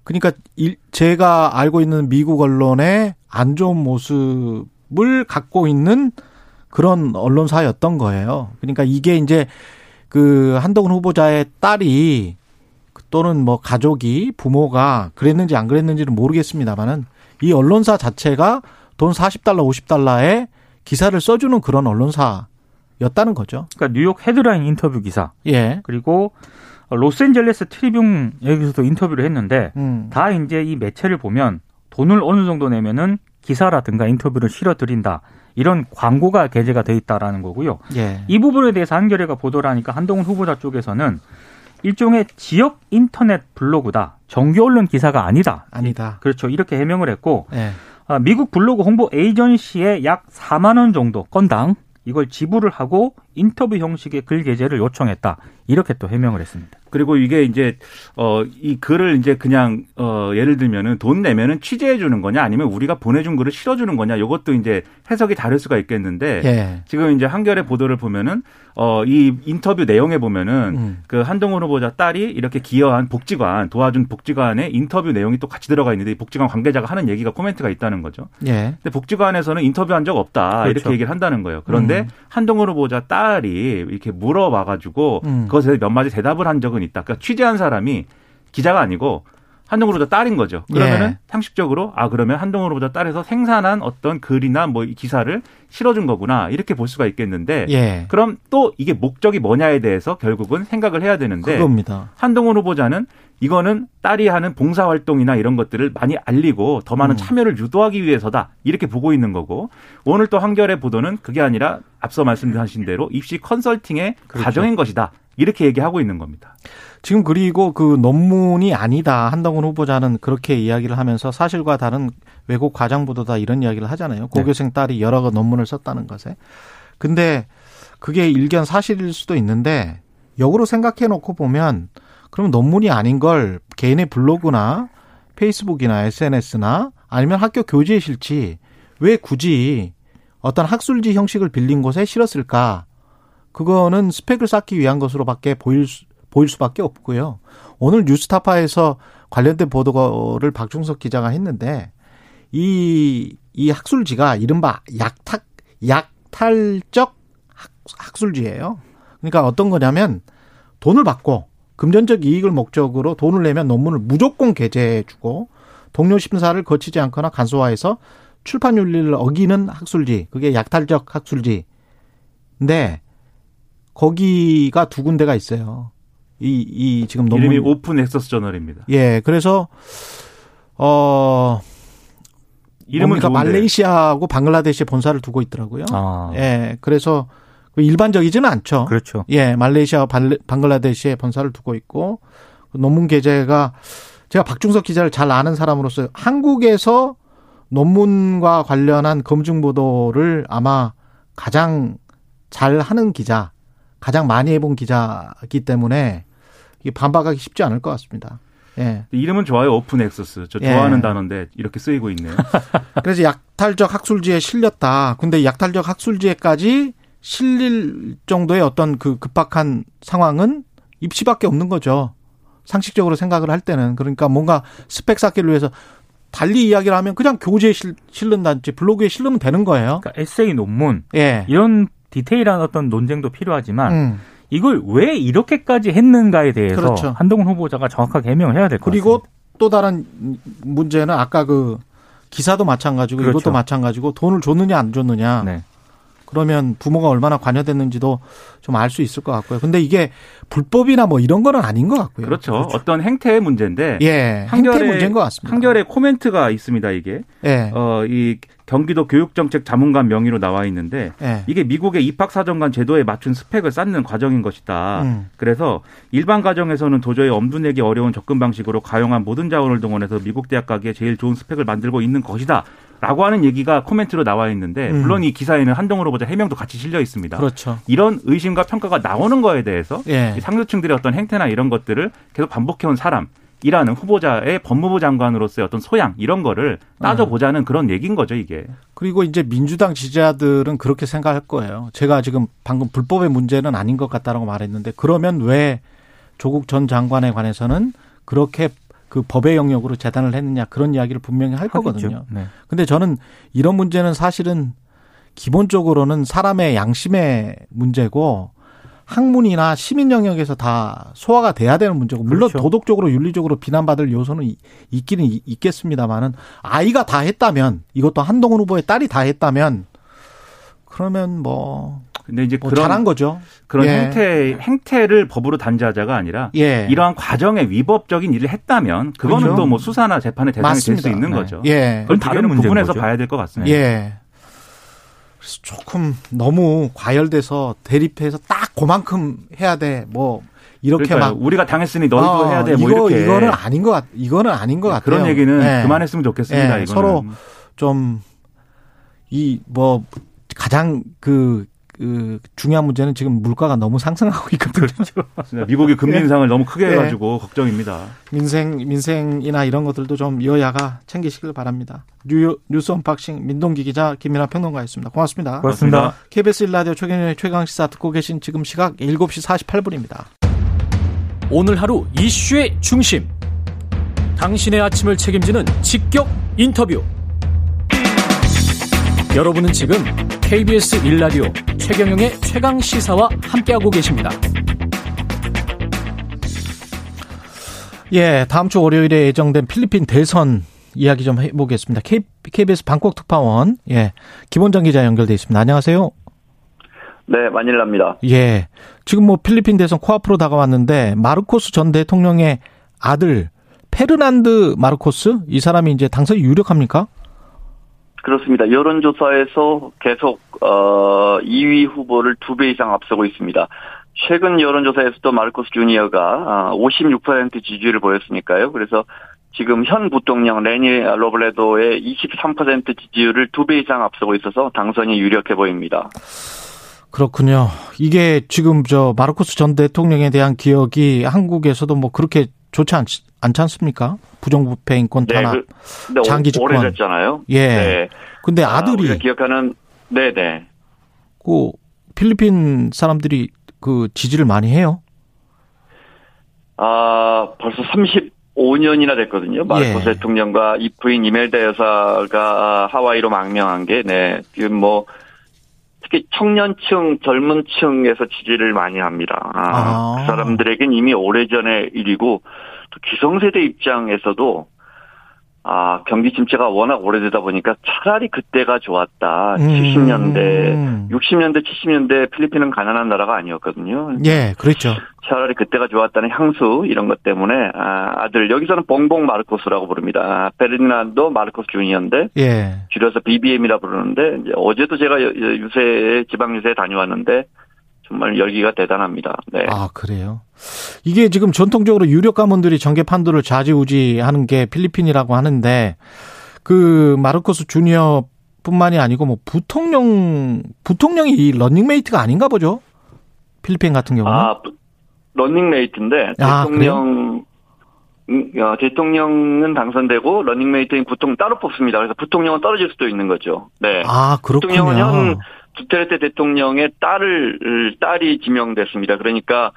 그러니까 일- 제가 알고 있는 미국 언론의 안 좋은 모습을 갖고 있는 그런 언론사였던 거예요. 그러니까 이게 이제 그 한동훈 후보자의 딸이 또는 뭐 가족이 부모가 그랬는지 안 그랬는지는 모르겠습니다만은 이 언론사 자체가 돈 40달러, 50달러에 기사를 써주는 그런 언론사였다는 거죠. 그러니까 뉴욕 헤드라인 인터뷰 기사 예. 그리고 로스앤젤레스 트리뷴 여기서도 인터뷰를 했는데 음. 다 이제 이 매체를 보면 돈을 어느 정도 내면은 기사라든가 인터뷰를 실어 드린다. 이런 광고가 게재가 돼 있다라는 거고요. 예. 이 부분에 대해서 한겨레가 보도를 하니까 한동훈 후보자 쪽에서는 일종의 지역 인터넷 블로그다. 정규 언론 기사가 아니다. 아니다. 그렇죠. 이렇게 해명을 했고 예. 아, 미국 블로그 홍보 에이전시에 약 4만 원 정도 건당 이걸 지불을 하고 인터뷰 형식의 글 게재를 요청했다. 이렇게 또 해명을 했습니다. 그리고 이게 이제 어 이 글을 이제 그냥 어 예를 들면은 돈 내면은 취재해 주는 거냐 아니면 우리가 보내준 글을 실어 주는 거냐 이것도 이제 해석이 다를 수가 있겠는데 예. 지금 이제 한겨레 보도를 보면은 어 이 인터뷰 내용에 보면은 음. 그 한동훈 후보자 딸이 이렇게 기여한 복지관 도와준 복지관의 인터뷰 내용이 또 같이 들어가 있는데 이 복지관 관계자가 하는 얘기가 코멘트가 있다는 거죠. 예. 근데 복지관에서는 인터뷰한 적 없다 그렇죠. 이렇게 얘기를 한다는 거예요. 그런데 음. 한동훈 후보자 딸이 이렇게 물어봐가지고 음. 그것에 몇 마디 대답을 한 적은 있다. 그러니까 취재한 사람이 기자가 아니고 한동훈 후보자 딸인 거죠. 그러면은 예. 상식적으로 아 그러면 한동훈 후보자 딸에서 생산한 어떤 글이나 뭐이 기사를 실어준 거구나 이렇게 볼 수가 있겠는데 예. 그럼 또 이게 목적이 뭐냐에 대해서 결국은 생각을 해야 되는데 그겁니다. 한동훈 후보자는 이거는 딸이 하는 봉사 활동이나 이런 것들을 많이 알리고 더 많은 음. 참여를 유도하기 위해서다 이렇게 보고 있는 거고 오늘 또 한겨레 보도는 그게 아니라 앞서 말씀하신 대로 입시 컨설팅의 그렇죠. 과정인 것이다 이렇게 얘기하고 있는 겁니다. 지금 그리고 그 논문이 아니다. 한동훈 후보자는 그렇게 이야기를 하면서 사실과 다른 왜곡 과장 보도다 이런 이야기를 하잖아요. 고교생 딸이 여러 가 논문을 썼다는 것에. 근데 그게 일견 사실일 수도 있는데 역으로 생각해 놓고 보면 그러면 논문이 아닌 걸 개인의 블로그나 페이스북이나 SNS나 아니면 학교 교재에 실지 왜 굳이 어떤 학술지 형식을 빌린 곳에 실었을까? 그거는 스펙을 쌓기 위한 것으로밖에 보일 수, 보일 수밖에 없고요. 오늘 뉴스타파에서 관련된 보도를 박중석 기자가 했는데 이, 이 학술지가 이른바 약탈, 약탈적 학, 학술지예요. 그러니까 어떤 거냐면 돈을 받고 금전적 이익을 목적으로 돈을 내면 논문을 무조건 게재해 주고 동료 심사를 거치지 않거나 간소화해서 출판 윤리를 어기는 학술지. 그게 약탈적 학술지. 근데 거기가 두 군데가 있어요. 이, 이 지금 논문 이름이 오픈 액세스 저널입니다. 예, 그래서 어 이름은? 좋은데. 말레이시아하고 방글라데시에 본사를 두고 있더라고요. 아, 예, 그래서 그 일반적이지는 않죠. 그렇죠. 예, 말레이시아와 방글라데시에 본사를 두고 있고 그 논문 게재가 제가 박중석 기자를 잘 아는 사람으로서 한국에서 논문과 관련한 검증 보도를 아마 가장 잘 하는 기자, 가장 많이 해본 기자이기 때문에 이게 반박하기 쉽지 않을 것 같습니다. 예. 이름은 좋아요. 오픈 액세스. 저 예. 좋아하는 단어인데 이렇게 쓰이고 있네요. 그래서 약탈적 학술지에 실렸다. 근데 약탈적 학술지에까지 실릴 정도의 어떤 그 급박한 상황은 입시밖에 없는 거죠. 상식적으로 생각을 할 때는 그러니까 뭔가 스펙 쌓기를 위해서 달리 이야기를 하면 그냥 교재에 실, 실른다든지 블로그에 실르면 되는 거예요. 그러니까 에세이 논문 예. 이런 디테일한 어떤 논쟁도 필요하지만 음. 이걸 왜 이렇게까지 했는가에 대해서 그렇죠. 한동훈 후보자가 정확하게 해명을 해야 될 것 같습니다. 그리고 또 다른 문제는 아까 그 기사도 마찬가지고 그렇죠. 이것도 마찬가지고 돈을 줬느냐 안 줬느냐. 네. 그러면 부모가 얼마나 관여됐는지도 좀 알 수 있을 것 같고요. 근데 이게 불법이나 뭐 이런 거는 아닌 것 같고요. 그렇죠. 어떤 행태의 문제인데 예, 행태 한결에- 문제인 것 같습니다. 한결에 코멘트가 있습니다. 이게 예, 어, 이 경기도 교육정책 자문관 명의로 나와 있는데 예, 이게 미국의 입학사정관 제도에 맞춘 스펙을 쌓는 과정인 것이다. 음. 그래서 일반 가정에서는 도저히 엄두내기 어려운 접근 방식으로 가용한 모든 자원을 동원해서 미국 대학 가기에 제일 좋은 스펙을 만들고 있는 것이다. 라고 하는 얘기가 코멘트로 나와 있는데 음. 물론 이 기사에는 한동훈 후보자 해명도 같이 실려 있습니다. 그렇죠. 이런 의심과 평가가 나오는 거에 대해서 예, 이 상류층들의 어떤 행태나 이런 것들을 계속 반복해온 사람 이라는 후보자의 법무부 장관으로서의 어떤 소양 이런 거를 따져보자는 그런 얘기인 거죠 이게. 그리고 이제 민주당 지지자들은 그렇게 생각할 거예요. 제가 지금 방금 불법의 문제는 아닌 것 같다라고 말했는데 그러면 왜 조국 전 장관에 관해서는 그렇게 그 법의 영역으로 재단을 했느냐 그런 이야기를 분명히 할 거거든요. 하겠죠. 네. 근데 저는 이런 문제는 사실은 기본적으로는 사람의 양심의 문제고 학문이나 시민 영역에서 다 소화가 돼야 되는 문제고 물론 그렇죠. 도덕적으로 윤리적으로 비난받을 요소는 이- 있기는 이- 있겠습니다만은 아이가 다 했다면 이것도 한동훈 후보의 딸이 다 했다면 그러면 뭐, 근데 이제 뭐 그런 잘한 거죠. 그런 예. 행태 행태를 법으로 단죄하자가 아니라 예. 이러한 과정에 위법적인 일을 했다면 그거는 그렇죠. 또뭐 수사나 재판의 대상이 될 수. 있는 네. 거죠. 예. 그건 다른 부분에서 거죠. 봐야 될 것 같습니다. 예. 그래서 조금 너무 과열돼서 대립해서 딱 그만큼 해야 돼. 뭐 이렇게 그러니까 막 우리가 당했으니 너희도 어, 해야 돼. 뭐 이거 이렇게 이거는 아닌 것 같. 이거는 아닌 것 같아요. 그런 얘기는 예. 그만했으면 좋겠습니다. 예, 이거는. 서로 좀 이 뭐 가장 그, 그 중요한 문제는 지금 물가가 너무 상승하고 있거든요. 맞습니다. 미국이 금리 예. 인상을 너무 크게 예. 해가지고 걱정입니다. 민생 민생이나 이런 것들도 좀 여야가 챙기시길 바랍니다. 뉴, 뉴스 언박싱 민동기 기자 김민아 평론가였습니다. 고맙습니다. 고맙습니다. KBS 1라디오 최경영의 최강 시사 듣고 계신 지금 시각 7시 48분입니다. 오늘 하루 이슈의 중심. 당신의 아침을 책임지는 직격 인터뷰. 여러분은 지금 KBS 1라디오 최경영의 최강 시사와 함께하고 계십니다. 예, 다음 주 월요일에 예정된 필리핀 대선 이야기 좀 해보겠습니다. K, KBS 방콕 특파원, 예, 김원장 기자 연결돼 있습니다. 안녕하세요. 네, 마닐라입니다. 예, 지금 뭐 필리핀 대선 코앞으로 다가왔는데 마르코스 전 대통령의 아들 페르난드 마르코스 이 사람이 이제 당선이 유력합니까? 그렇습니다. 여론조사에서 계속 어 2위 후보를 두배 이상 앞서고 있습니다. 최근 여론조사에서도 마르코스 주니어가 56% 지지율을 보였으니까요. 그래서 지금 현 부통령 레니 로블레도의 23% 지지율을 두배 이상 앞서고 있어서 당선이 유력해 보입니다. 그렇군요. 이게 지금 저 마르코스 전 대통령에 대한 기억이 한국에서도 뭐 그렇게 좋지 않, 않지 않습니까? 부정부패 인권 탄압. 그, 근데 장기 집권. 오래됐잖아요. 예. 네. 근데 아, 아들이 우리가 기억하는 네네. 그 필리핀 사람들이 그 지지를 많이 해요. 아, 벌써 35년이나 됐거든요. 마르코스 예. 대통령과 이 부인 이멜다 여사가 하와이로 망명한 게, 네. 지금 뭐, 특히 청년층, 젊은 층에서 지지를 많이 합니다. 아, 아. 그 사람들에겐 이미 오래전의 일이고, 또 기성세대 입장에서도, 아, 경기 침체가 워낙 오래되다 보니까 차라리 그때가 좋았다. 음. 70년대, 60년대, 70년대 필리핀은 가난한 나라가 아니었거든요. 예, 그렇죠. 차라리 그때가 좋았다는 향수 이런 것 때문에 아, 아들 여기서는 봉봉 마르코스라고 부릅니다. 아, 베르디난도 마르코스 주니어인데 예. 줄여서 BBM이라 부르는데 어제도 제가 유세에 지방 유세에 다녀왔는데 정말 열기가 대단합니다. 네. 아, 그래요. 이게 지금 전통적으로 유력 가문들이 정계 판도를 좌지우지하는 게 필리핀이라고 하는데 그 마르코스 주니어 뿐만이 아니고 뭐 부통령 부통령이 이 런닝메이트가 아닌가 보죠. 필리핀 같은 경우는. 아 런닝메이트인데 아, 대통령 음, 어, 대통령은 당선되고 런닝메이트인 부통 따로 뽑습니다. 그래서 부통령은 떨어질 수도 있는 거죠. 네. 아, 그렇군요. 부통령은 현 두테르테 대통령의 딸을 딸이 지명됐습니다. 그러니까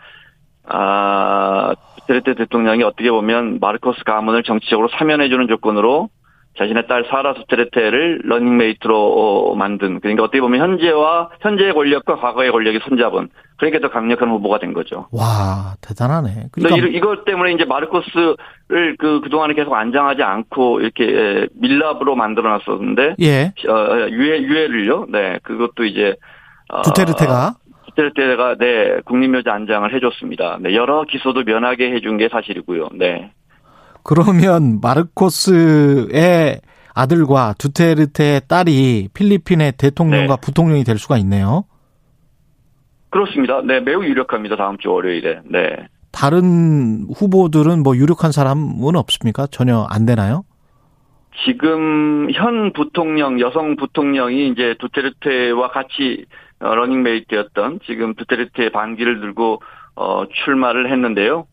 아 두테르테 대통령이 어떻게 보면 마르코스 가문을 정치적으로 사면해주는 조건으로 자신의 딸 사라 두테르테를 러닝메이트로 만든 그러니까 어떻게 보면 현재와 현재의 권력과 과거의 권력이 손잡은 그러니까 더 강력한 후보가 된 거죠. 와, 대단하네. 근데 그러니까 이- 이것 때문에 이제 마르코스를 그 그동안에 계속 안장하지 않고 이렇게 밀랍으로 만들어 놨었는데 예. 어, 유해, 유해를요. 네, 그것도 이제 어, 두테르테가 두테르테가 네 국립묘지 안장을 해줬습니다. 네, 여러 기소도 면하게 해준 게 사실이고요. 네, 그러면 마르코스의 아들과 두테르테의 딸이 필리핀의 대통령과 네. 부통령이 될 수가 있네요. 그렇습니다. 네, 매우 유력합니다. 다음 주 월요일에. 네, 다른 후보들은 뭐 유력한 사람은 없습니까? 전혀 안 되나요? 지금 현 부통령 여성 부통령이 이제 두테르테와 같이 어, 러닝메이트였던 지금 두테르테의 반기를 들고 어, 출마를 했는데요.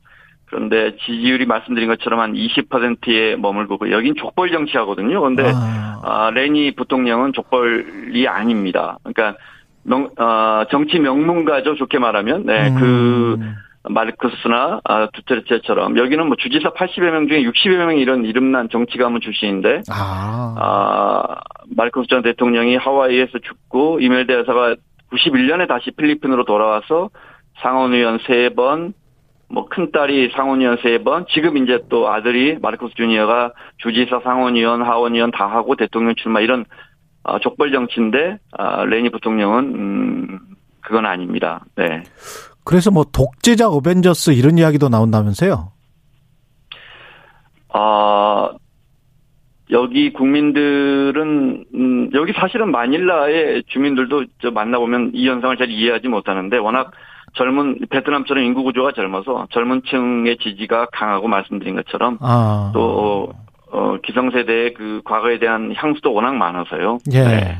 그런데 지지율이 말씀드린 것처럼 한 20%에 머물고 있고 여긴 족벌 정치하거든요. 그런데 아, 아, 레니 부통령은 족벌이 아닙니다. 그러니까 명, 어, 정치 명문가죠. 좋게 말하면. 네, 그 음, 마르코스나 아, 두테르테처럼 여기는 뭐 주지사 80여 명 중에 60여 명이 이런 이름난 정치 가문 출신인데 아, 아, 마르코스 전 대통령이 하와이에서 죽고 이멜데 여사가 91년에 다시 필리핀으로 돌아와서 상원의원 세번 뭐 큰딸이 상원의원 세번 지금 이제 또 아들이 마르코스 주니어가 주지사 상원의원 하원의원 다 하고 대통령 출마 이런 아, 족벌 정치인데 아, 레니 부통령은 음 그건 아닙니다. 네. 그래서 뭐 독재자 어벤져스 이런 이야기도 나온다면서요? 아, 여기 국민들은, 음, 여기 사실은 마닐라의 주민들도 저 만나보면 이 현상을 잘 이해하지 못하는데 워낙 젊은, 베트남처럼 인구 구조가 젊어서 젊은 층의 지지가 강하고 말씀드린 것처럼 아, 또, 어, 기성세대의 그 과거에 대한 향수도 워낙 많아서요. 예. 네.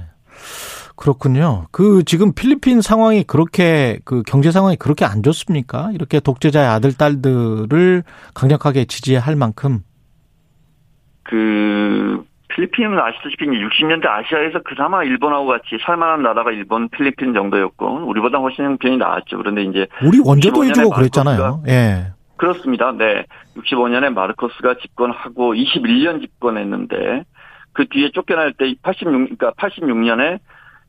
그렇군요. 그 지금 필리핀 상황이 그렇게 그 경제 상황이 그렇게 안 좋습니까? 이렇게 독재자의 아들 딸들을 강력하게 지지할 만큼 그, 필리핀은 아시다시피 60년대 아시아에서 그나마 일본하고 같이 살만한 나라가 일본, 필리핀 정도였고, 우리보다 훨씬 형편이 나았죠. 그런데 이제 우리 원조도 65년에 해주고 그랬잖아요. 예. 그렇습니다. 네. 65년에 마르코스가 집권하고 21년 집권했는데 그 뒤에 쫓겨날 때 86, 그러니까 86년에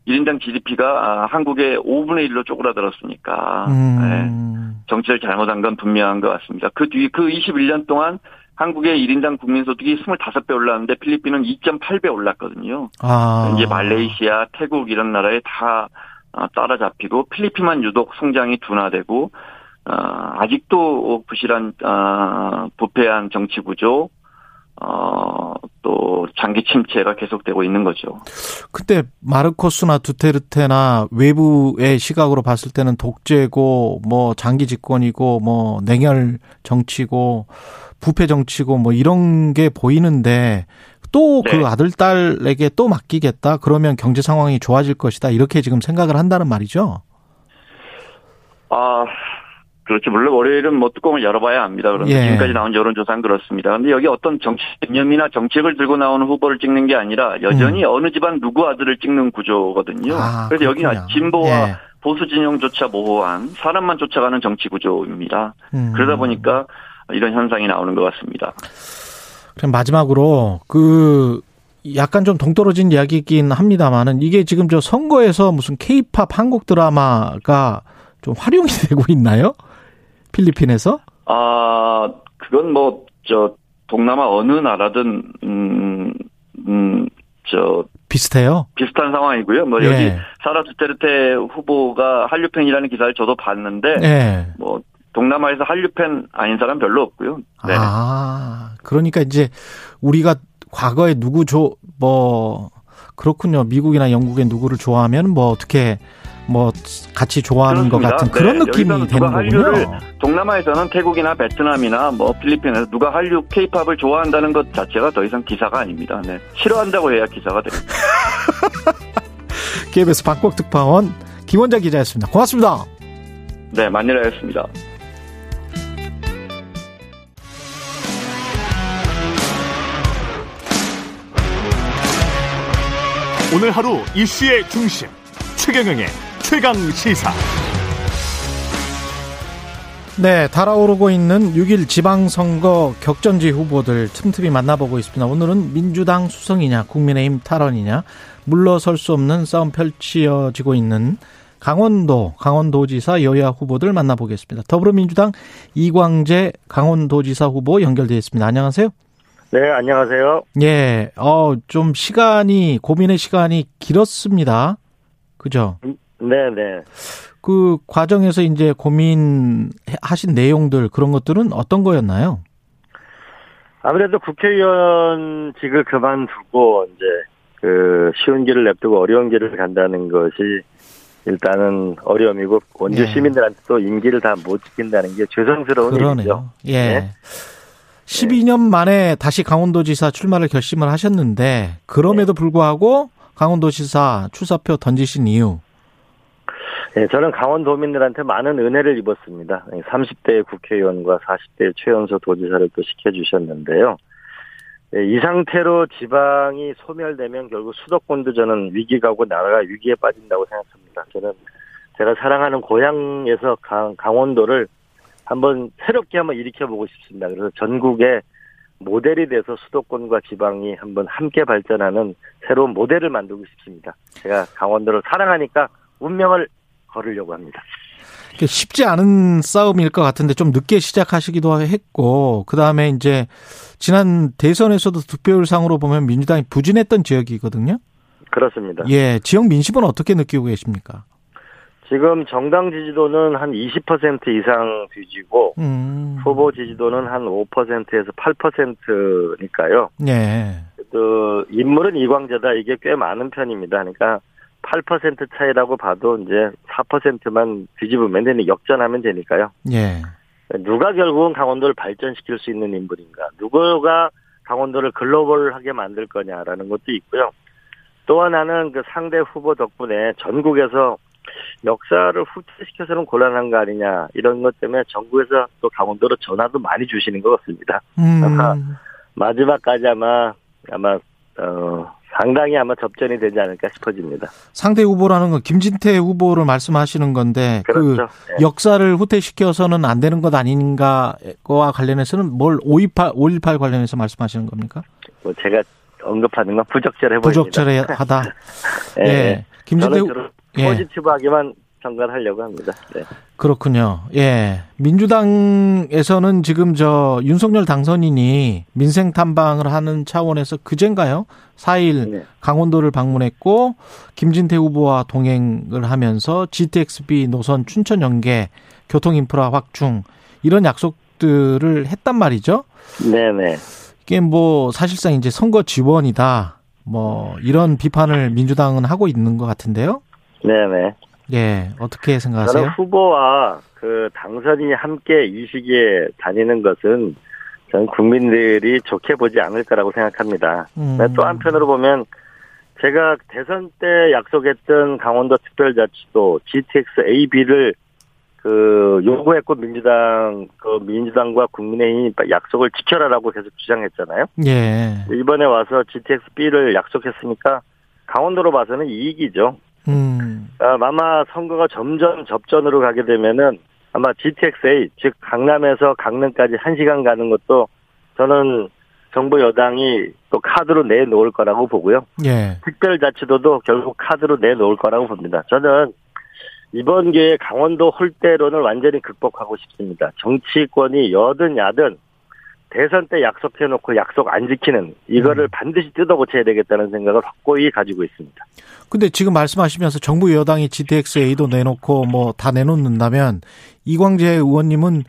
1인당 GDP가 한국의 5분의 1로 쪼그라들었으니까 네. 음, 정치를 잘못한 건 분명한 것 같습니다. 그 뒤, 그 21년 동안 한국의 1인당 국민소득이 25배 올랐는데 필리핀은 2.8배 올랐거든요. 아, 이제 말레이시아, 태국 이런 나라에 다 어, 따라잡히고 필리핀만 유독 성장이 둔화되고 어, 아직도 부실한 어, 부패한 정치 구조 어, 또 장기 침체가 계속되고 있는 거죠. 그때 마르코스나 두테르테나 외부의 시각으로 봤을 때는 독재고 뭐 장기 집권이고 뭐 냉혈 정치고 부패 정치고 뭐 이런 게 보이는데 또그 네. 아들 딸에게 또 맡기겠다 그러면 경제 상황이 좋아질 것이다 이렇게 지금 생각을 한다는 말이죠. 아, 그렇죠. 물론 월요일은 뭐 뚜껑을 열어봐야 합니다. 그런데 예. 지금까지 나온 여론조사는 그렇습니다. 근데 여기 어떤 정치 개념이나 정책을 들고 나오는 후보를 찍는 게 아니라 여전히 어느 집안 누구 아들을 찍는 구조거든요. 음. 아, 그래서 여기는. 진보와 예. 보수 진영조차 모호한 사람만 쫓아가는 정치 구조입니다. 음. 그러다 보니까 이런 현상이 나오는 것 같습니다. 그럼 마지막으로 그 약간 좀 동떨어진 이야기이긴 합니다만은 이게 지금 저 선거에서 무슨 케이팝 한국 드라마가 좀 활용이 되고 있나요? 필리핀에서? 아, 그건 뭐, 저, 동남아 어느 나라든, 음, 음, 저, 비슷해요. 비슷한 상황이고요. 뭐, 여기, 예. 사라 두테르테 후보가 한류팬이라는 기사를 저도 봤는데, 예. 뭐, 동남아에서 한류팬 아닌 사람 별로 없고요. 네. 아, 그러니까 이제 우리가 과거에 누구 조, 뭐, 그렇군요. 미국이나 영국의 누구를 좋아하면 뭐 어떻게 뭐 같이 좋아하는 것 그렇습니다. 같은 그런 네, 느낌이 되는 거군요. 동남아에서는 태국이나 베트남이나 뭐 필리핀에서 누가 한류 케이팝을 좋아한다는 것 자체가 더 이상 기사가 아닙니다. 네. 싫어한다고 해야 기사가 됩니다. KBS 박quốc 특파원 김원자 기자였습니다. 고맙습니다. 네, 만일하였습니다. 오늘 하루 이슈의 중심 최경영의 최강 시사. 네, 달아오르고 있는 6일 지방선거 격전지 후보들 틈틈이 만나보고 있습니다. 오늘은 민주당 수성이냐, 국민의힘 탈원이냐, 물러설 수 없는 싸움 펼쳐지고 있는 강원도, 강원도지사 여야 후보들 만나보겠습니다. 더불어민주당 이광재 강원도지사 후보 연결되어 있습니다. 안녕하세요. 네, 안녕하세요. 예, 어, 좀 시간이, 고민의 시간이 길었습니다. 그죠? 네, 네. 그 과정에서 이제 고민하신 내용들 그런 것들은 어떤 거였나요? 아무래도 국회의원 직을 그만두고 이제 그 쉬운 길을 냅두고 어려운 길을 간다는 것이 일단은 어려움이고 원주 예. 시민들한테 또 임기를 다 못 지킨다는 게 죄송스러운 일이죠. 그러네요. 예. 네. 12년 만에 다시 강원도지사 출마를 결심을 하셨는데 그럼에도 불구하고 강원도지사 출사표 던지신 이유. 네, 저는 강원도민들한테 많은 은혜를 입었습니다. 30대 국회의원과 40대 최연소 도지사를 또 시켜주셨는데요. 네, 이 상태로 지방이 소멸되면 결국 수도권도 저는 위기가 오고 나라가 위기에 빠진다고 생각합니다. 저는 제가 사랑하는 고향에서 강, 강원도를 한번 새롭게 한번 일으켜보고 싶습니다. 그래서 전국에 모델이 돼서 수도권과 지방이 한번 함께 발전하는 새로운 모델을 만들고 싶습니다. 제가 강원도를 사랑하니까 운명을 걸으려고 합니다. 쉽지 않은 싸움일 것 같은데 좀 늦게 시작하시기도 했고 그 다음에 이제 지난 대선에서도 득표율상으로 보면 민주당이 부진했던 지역이거든요. 그렇습니다. 예, 지역 민심은 어떻게 느끼고 계십니까? 지금 정당 지지도는 한 20% 이상 뒤지고 음, 후보 지지도는 한 5%에서 8%니까요. 예, 또 인물은 이광재다 이게 꽤 많은 편입니다. 그러니까 8% 차이라고 봐도 이제 4%만 뒤집으면 되니 역전하면 되니까요. 예, 누가 결국은 강원도를 발전시킬 수 있는 인물인가? 누구가 강원도를 글로벌하게 만들 거냐라는 것도 있고요. 또 하나는 그 상대 후보 덕분에 전국에서 역사를 후퇴시켜서는 곤란한 거 아니냐 이런 것 때문에 전국에서 또 강원도로 전화도 많이 주시는 것 같습니다. 음, 마지막까지 아마 아마 어 상당히 아마 접전이 되지 않을까 싶어집니다. 상대 후보라는 건 김진태 후보를 말씀하시는 건데 그렇죠. 그 역사를 후퇴시켜서는 안 되는 것 아닌가와 관련해서는 뭘 528, 518 관련해서 말씀하시는 겁니까? 뭐 제가 언급하는 건 부적절해 보입니다. 부적절하다. 예. 예. 김진태 저는 후- 주로 예. 포지티브하게만 평가하려고 합니다. 네. 그렇군요. 예. 민주당에서는 지금 저 윤석열 당선인이 민생 탐방을 하는 차원에서 그젠가요? 4일 네. 강원도를 방문했고 김진태 후보와 동행을 하면서 GTXB 노선 춘천 연계 교통 인프라 확충 이런 약속들을 했단 말이죠. 네 네. 이게 뭐 사실상 이제 선거 지원이다. 뭐 이런 비판을 민주당은 하고 있는 것 같은데요. 네 네. 예. 어떻게 저는 생각하세요? 후보와 그 당선인이 함께 이 시기에 다니는 것은 저는 국민들이 좋게 보지 않을 거라고 생각합니다. 음. 네, 또 한편으로 보면 제가 대선 때 약속했던 강원도 특별자치도 GTX AB를 그 요구했고 민주당 그 민주당과 국민의힘이 약속을 지켜라라고 계속 주장했잖아요. 예. 이번에 와서 GTX-B를 약속했으니까 강원도로 봐서는 이익이죠. 음. 아, 아마 선거가 점점 접전으로 가게 되면은 아마 GTX-A 즉 강남에서 강릉까지 1시간 가는 것도 저는 정부 여당이 또 카드로 내놓을 거라고 보고요. 예. 특별자치도도 결국 카드로 내놓을 거라고 봅니다. 저는 이번 기회에 강원도 홀대론을 완전히 극복하고 싶습니다. 정치권이 여든 야든 대선 때 약속해놓고 약속 안 지키는 이거를 음. 반드시 뜯어고쳐야 되겠다는 생각을 확고히 가지고 있습니다. 근데 지금 말씀하시면서 정부 여당이 GTX-A도 내놓고 뭐 다 내놓는다면 이광재 의원님은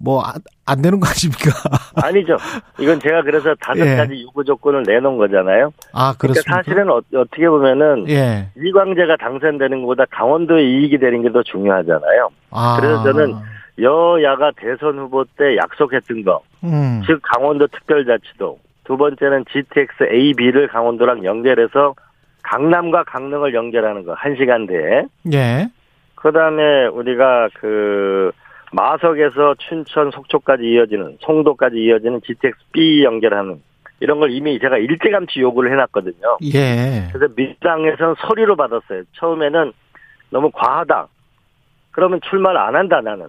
뭐안 되는 거 아닙니까? 아니죠. 이건 제가 그래서 다섯 예. 가지 요구 조건을 내놓은 거잖아요. 아, 그러니까 그렇습니까? 사실은 어, 떻게 보면은 예. 이광재가 당선되는 것보다 강원도의 이익이 되는 게 더 중요하잖아요. 아. 그래서 저는 여야가 대선 후보 때 약속했던 거, 음. 즉 강원도 특별자치도, 두 번째는 GTX A, B를 강원도랑 연결해서 강남과 강릉을 연결하는 거, 한 시간대에. 예. 그 다음에 우리가 그 마석에서 춘천 속초까지 이어지는, 송도까지 이어지는 GTX B 연결하는 이런 걸 이미 제가 일찌감치 요구를 해놨거든요. 예. 그래서 민주당에서는 서류로 받았어요. 처음에는 너무 과하다. 그러면 출마를 안 한다, 나는.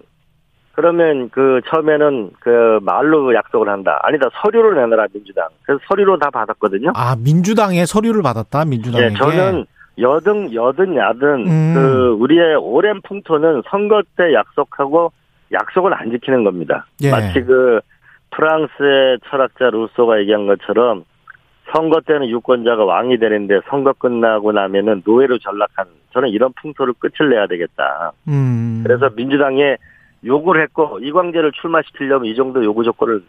그러면 그 처음에는 그 말로 약속을 한다. 아니다, 서류를 내놔라, 민주당. 그래서 서류로 다 받았거든요. 아, 민주당의 서류를 받았다. 민주당에게. 예, 저는 여든, 여든, 야든, 음. 그, 우리의 오랜 풍토는 선거 때 약속하고 약속을 안 지키는 겁니다. 예. 마치 그, 프랑스의 철학자 루소가 얘기한 것처럼 선거 때는 유권자가 왕이 되는데 선거 끝나고 나면은 노예로 전락하는 저는 이런 풍토를 끝을 내야 되겠다. 음. 그래서 민주당에 요구를 했고 이광재를 출마시키려면 이 정도 요구 조건을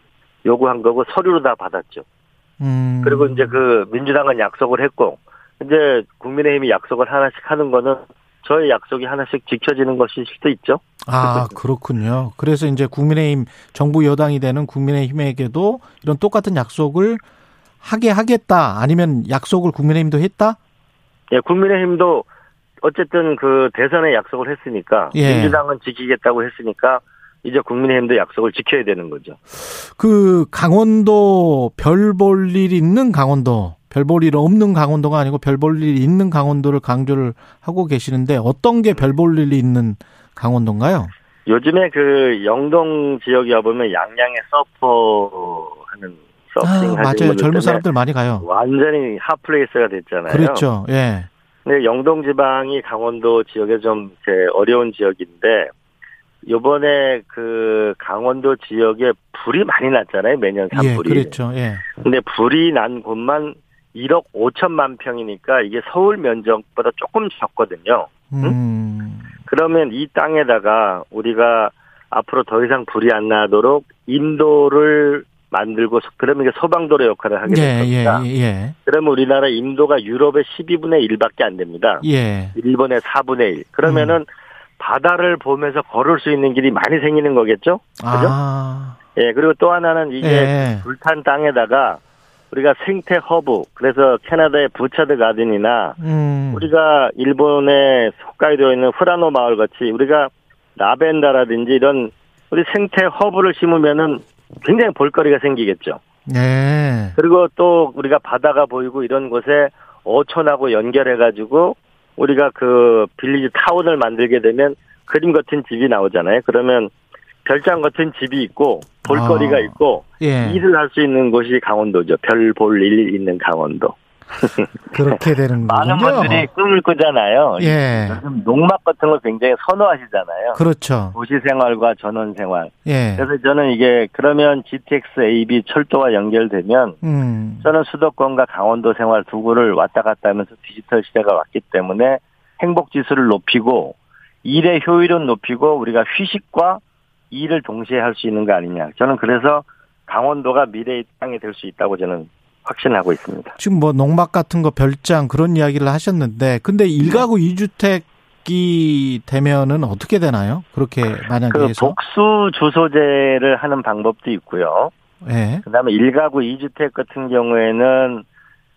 요구한 거고 서류로 다 받았죠. 음. 그리고 이제 그 민주당은 약속을 했고 이제 국민의힘이 약속을 하나씩 하는 거는 저의 약속이 하나씩 지켜지는 것일 수도 있죠. 아, 그렇군요. 그래서 이제 국민의힘 정부 여당이 되는 국민의힘에게도 이런 똑같은 약속을 하게 하겠다. 아니면 약속을 국민의힘도 했다? 예, 국민의힘도 어쨌든 그 대선에 약속을 했으니까 예. 민주당은 지키겠다고 했으니까 이제 국민의힘도 약속을 지켜야 되는 거죠. 그 강원도 별 볼 일 있는 강원도, 별 볼 일 없는 강원도가 아니고 별 볼 일 있는 강원도를 강조를 하고 계시는데 어떤 게 별 볼 일이 있는 강원도인가요? 요즘에 그 영동 지역에 와보면 양양에 서퍼 하는 아, 서핑 하시는 맞아요. 젊은 사람들 많이 가요. 완전히 핫플레이스가 됐잖아요. 그렇죠. 예. 근데 영동 지방이 강원도 지역에 좀 이렇게 어려운 지역인데 요번에 그 강원도 지역에 불이 많이 났잖아요. 매년 예, 산불이. 그렇죠. 예. 근데 불이 난 곳만 1억 5천만 평이니까 이게 서울 면적보다 조금 적거든요. 음. 그러면 이 땅에다가 우리가 앞으로 더 이상 불이 안 나도록 인도를 만들고 소- 그러면 이게 소방도로 역할을 하게 될 예, 예, 겁니다. 예. 그러면 우리나라 인도가 유럽의 12분의 1밖에 안 됩니다. 예. 일본의 4분의 1. 그러면은 음. 바다를 보면서 걸을 수 있는 길이 많이 생기는 거겠죠? 그죠? 아. 예, 그리고 또 하나는 이게 예. 불탄 땅에다가 우리가 생태 허브, 그래서 캐나다의 부차드 가든이나 음. 우리가 일본의 홋카이도에 있는 후라노 마을 같이 우리가 라벤더라든지 이런 우리 생태 허브를 심으면은 굉장히 볼거리가 생기겠죠. 예. 그리고 또 우리가 바다가 보이고 이런 곳에 어촌하고 연결해가지고 우리가 그 빌리지 타운을 만들게 되면 그림 같은 집이 나오잖아요. 그러면 별장 같은 집이 있고 볼거리가 아. 있고 예. 일을 할 수 있는 곳이 강원도죠. 별 볼 일 있는 강원도. 그렇게 되는 많은 거군요. 분들이 꿈을 꾸잖아요. 예. 요즘 농막 같은 걸 굉장히 선호하시잖아요. 그렇죠. 도시 생활과 전원 생활. 예. 그래서 저는 이게 그러면 GTX AB 철도와 연결되면 음. 저는 수도권과 강원도 생활 두 구를 왔다 갔다 하면서 디지털 시대가 왔기 때문에 행복 지수를 높이고 일의 효율은 높이고 우리가 휴식과 일을 동시에 할 수 있는 거 아니냐. 저는 그래서 강원도가 미래의 땅이 될 수 있다고 저는 확신하고 있습니다. 지금 뭐 농막 같은 거 별장 그런 이야기를 하셨는데 근데 일가구 이주택이 되면은 어떻게 되나요? 그렇게 만약에 그 해서 복수 주소제를 하는 방법도 있고요. 예. 그다음에 일가구 이주택 같은 경우에는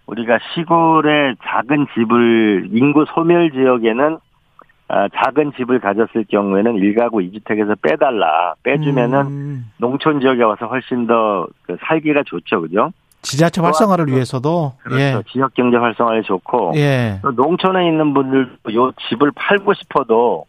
우리가 시골의 작은 집을 인구 소멸 지역에는 아, 작은 집을 가졌을 경우에는 일가구 이주택에서 빼달라. 빼주면은 음, 농촌 지역에 와서 훨씬 더그 살기가 좋죠, 그죠? 지자체 활성화를 위해서도 그렇죠. 예. 지역 경제 활성화에 좋고 예. 또 농촌에 있는 분들도 요 집을 팔고 싶어도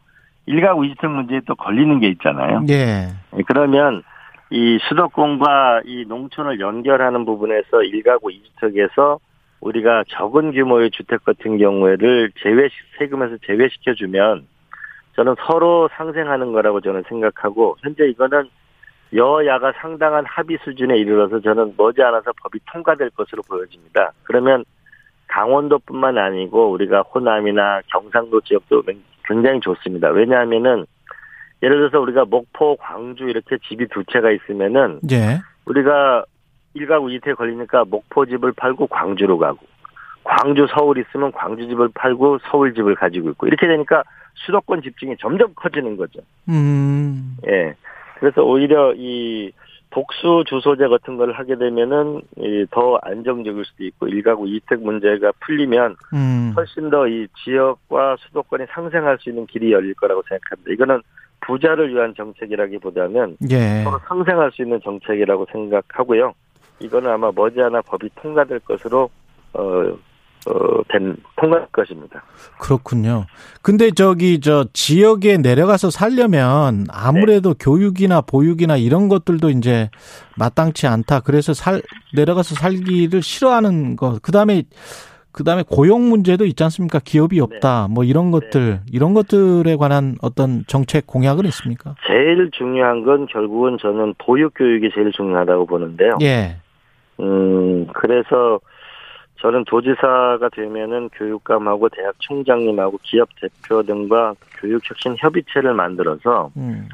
일가구 이주택 문제에 또 걸리는 게 있잖아요. 예. 예, 그러면 이 수도권과 이 농촌을 연결하는 부분에서 일가구 이주택에서 우리가 적은 규모의 주택 같은 경우에를 제외 세금에서 제외시켜 주면 저는 서로 상생하는 거라고 저는 생각하고 현재 이거는 여야가 상당한 합의 수준에 이르러서 저는 머지않아서 법이 통과될 것으로 보여집니다. 그러면 강원도뿐만 아니고 우리가 호남이나 경상도 지역도 굉장히 좋습니다. 왜냐하면은 예를 들어서 우리가 목포, 광주 이렇게 집이 두 채가 있으면은 예. 우리가 일가구 이태 걸리니까 목포 집을 팔고 광주로 가고 광주 서울 있으면 광주 집을 팔고 서울 집을 가지고 있고 이렇게 되니까 수도권 집중이 점점 커지는 거죠. 음. 예. 그래서 오히려 이 복수 주소제 같은 걸 하게 되면은 이더 안정적일 수도 있고 일가구 이택 문제가 풀리면 음. 훨씬 더 이 지역과 수도권이 상생할 수 있는 길이 열릴 거라고 생각합니다. 이거는 부자를 위한 정책이라기보다는 예. 서로 상생할 수 있는 정책이라고 생각하고요. 이거는 아마 머지않아 법이 통과될 것으로 어, 어, 된 통과할 것입니다. 그렇군요. 근데 저기 저 지역에 내려가서 살려면 아무래도 네. 교육이나 보육이나 이런 것들도 이제 마땅치 않다. 그래서 살 내려가서 살기를 싫어하는 거. 그다음에 그다음에 고용 문제도 있지 않습니까? 기업이 없다. 뭐 이런 것들 이런 것들에 관한 어떤 정책 공약은 있습니까? 제일 중요한 건 결국은 저는 보육 교육이 제일 중요하다고 보는데요. 예. 음, 그래서 저는 도지사가 되면은 교육감하고 대학 총장님하고 기업 대표 등과 교육혁신 협의체를 만들어서 음.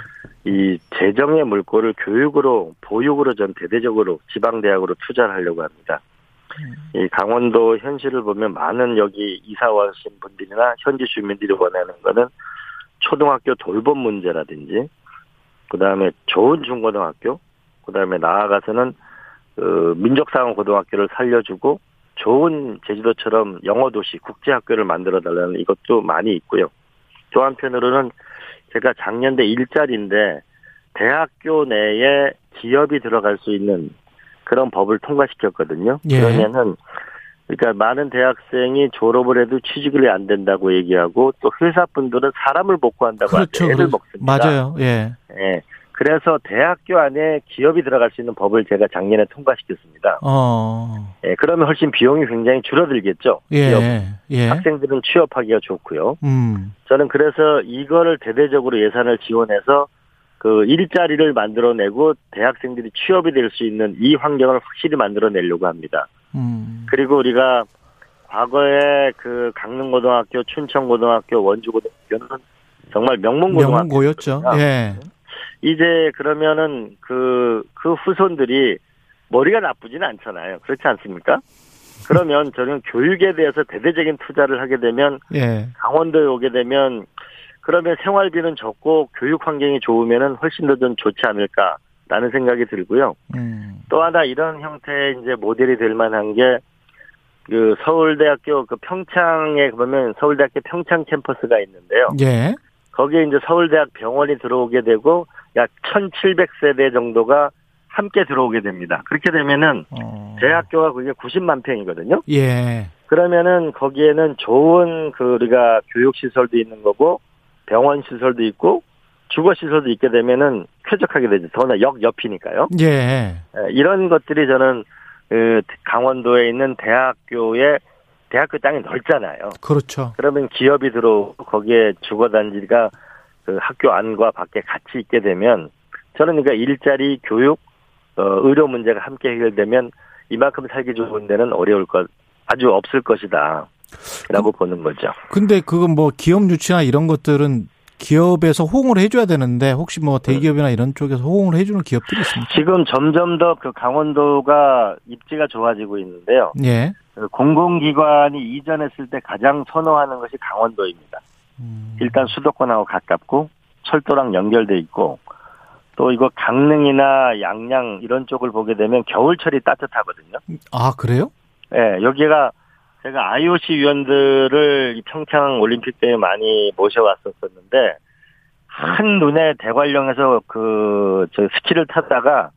이 재정의 물꼬를 교육으로 보육으로 전 대대적으로 지방 대학으로 투자를 하려고 합니다. 이 강원도 현실을 보면 많은 여기 이사 와신 분들이나 현지 주민들이 원하는 거는 초등학교 돌봄 문제라든지 그다음에 좋은 중고등학교 그다음에 나아가서는 그 민족상원 고등학교를 살려주고 좋은 제주도처럼 영어 도시 국제 학교를 만들어 달라는 이것도 많이 있고요. 또 한편으로는 제가 작년대 일자리인데 대학교 내에 기업이 들어갈 수 있는 그런 법을 통과시켰거든요. 예. 그러면은 그러니까 많은 대학생이 졸업을 해도 취직이 안 된다고 얘기하고 또 회사분들은 사람을 못 구한다고 그렇죠. 애를 그렇- 먹습니다. 맞아요. 예. 예. 그래서 대학교 안에 기업이 들어갈 수 있는 법을 제가 작년에 통과시켰습니다. 어. 예, 그러면 훨씬 비용이 굉장히 줄어들겠죠. 기업 예. 예. 학생들은 취업하기가 좋고요. 음. 저는 그래서 이거를 대대적으로 예산을 지원해서 그 일자리를 만들어내고 대학생들이 취업이 될 수 있는 이 환경을 확실히 만들어내려고 합니다. 음. 그리고 우리가 과거에 그 강릉고등학교, 춘천고등학교, 원주고등학교는 정말 명문고등학교 명문고였죠. 예. 이제 그러면은 그, 그 후손들이 머리가 나쁘지는 않잖아요. 그렇지 않습니까? 그러면 저는 교육에 대해서 대대적인 투자를 하게 되면 예. 강원도에 오게 되면 그러면 생활비는 적고 교육 환경이 좋으면은 훨씬 더 좀 좋지 않을까라는 생각이 들고요. 음. 또 하나 이런 형태의 이제 모델이 될 만한 게 그 서울대학교 그 평창에 보면 서울대학교 평창 캠퍼스가 있는데요. 예. 거기에 이제 서울대학 병원이 들어오게 되고 약 1,700세대 정도가 함께 들어오게 됩니다. 그렇게 되면은 어. 대학교가 그게 90만 평이거든요. 예. 그러면은 거기에는 좋은 그 우리가 교육 시설도 있는 거고 병원 시설도 있고 주거 시설도 있게 되면은 쾌적하게 되죠. 더나 역 옆이니까요. 예. 예, 이런 것들이 저는 그 강원도에 있는 대학교에 대학교 땅이 넓잖아요. 그렇죠. 그러면 기업이 들어오고 거기에 주거 단지가 그 학교 안과 밖에 같이 있게 되면 저는 그러니까 일자리, 교육, 어, 의료 문제가 함께 해결되면 이만큼 살기 좋은 데는 어려울 것 아주 없을 것이다. 라고 보는 거죠. 근데 그건 뭐 기업 유치나 이런 것들은 기업에서 호응을 해줘야 되는데 혹시 뭐 대기업이나 이런 쪽에서 호응을 해주는 기업들이 있습니까? 지금 점점 더 그 강원도가 입지가 좋아지고 있는데요. 예. 그 공공기관이 이전했을 때 가장 선호하는 것이 강원도입니다. 음. 일단 수도권하고 가깝고 철도랑 연결돼 있고 또 이거 강릉이나 양양 이런 쪽을 보게 되면 겨울철이 따뜻하거든요. 아 그래요? 예, 여기가 제가 IOC 위원들을 이 평창 올림픽 때 많이 모셔왔었었는데 한 눈에 대관령에서 그 저 스키를 타다가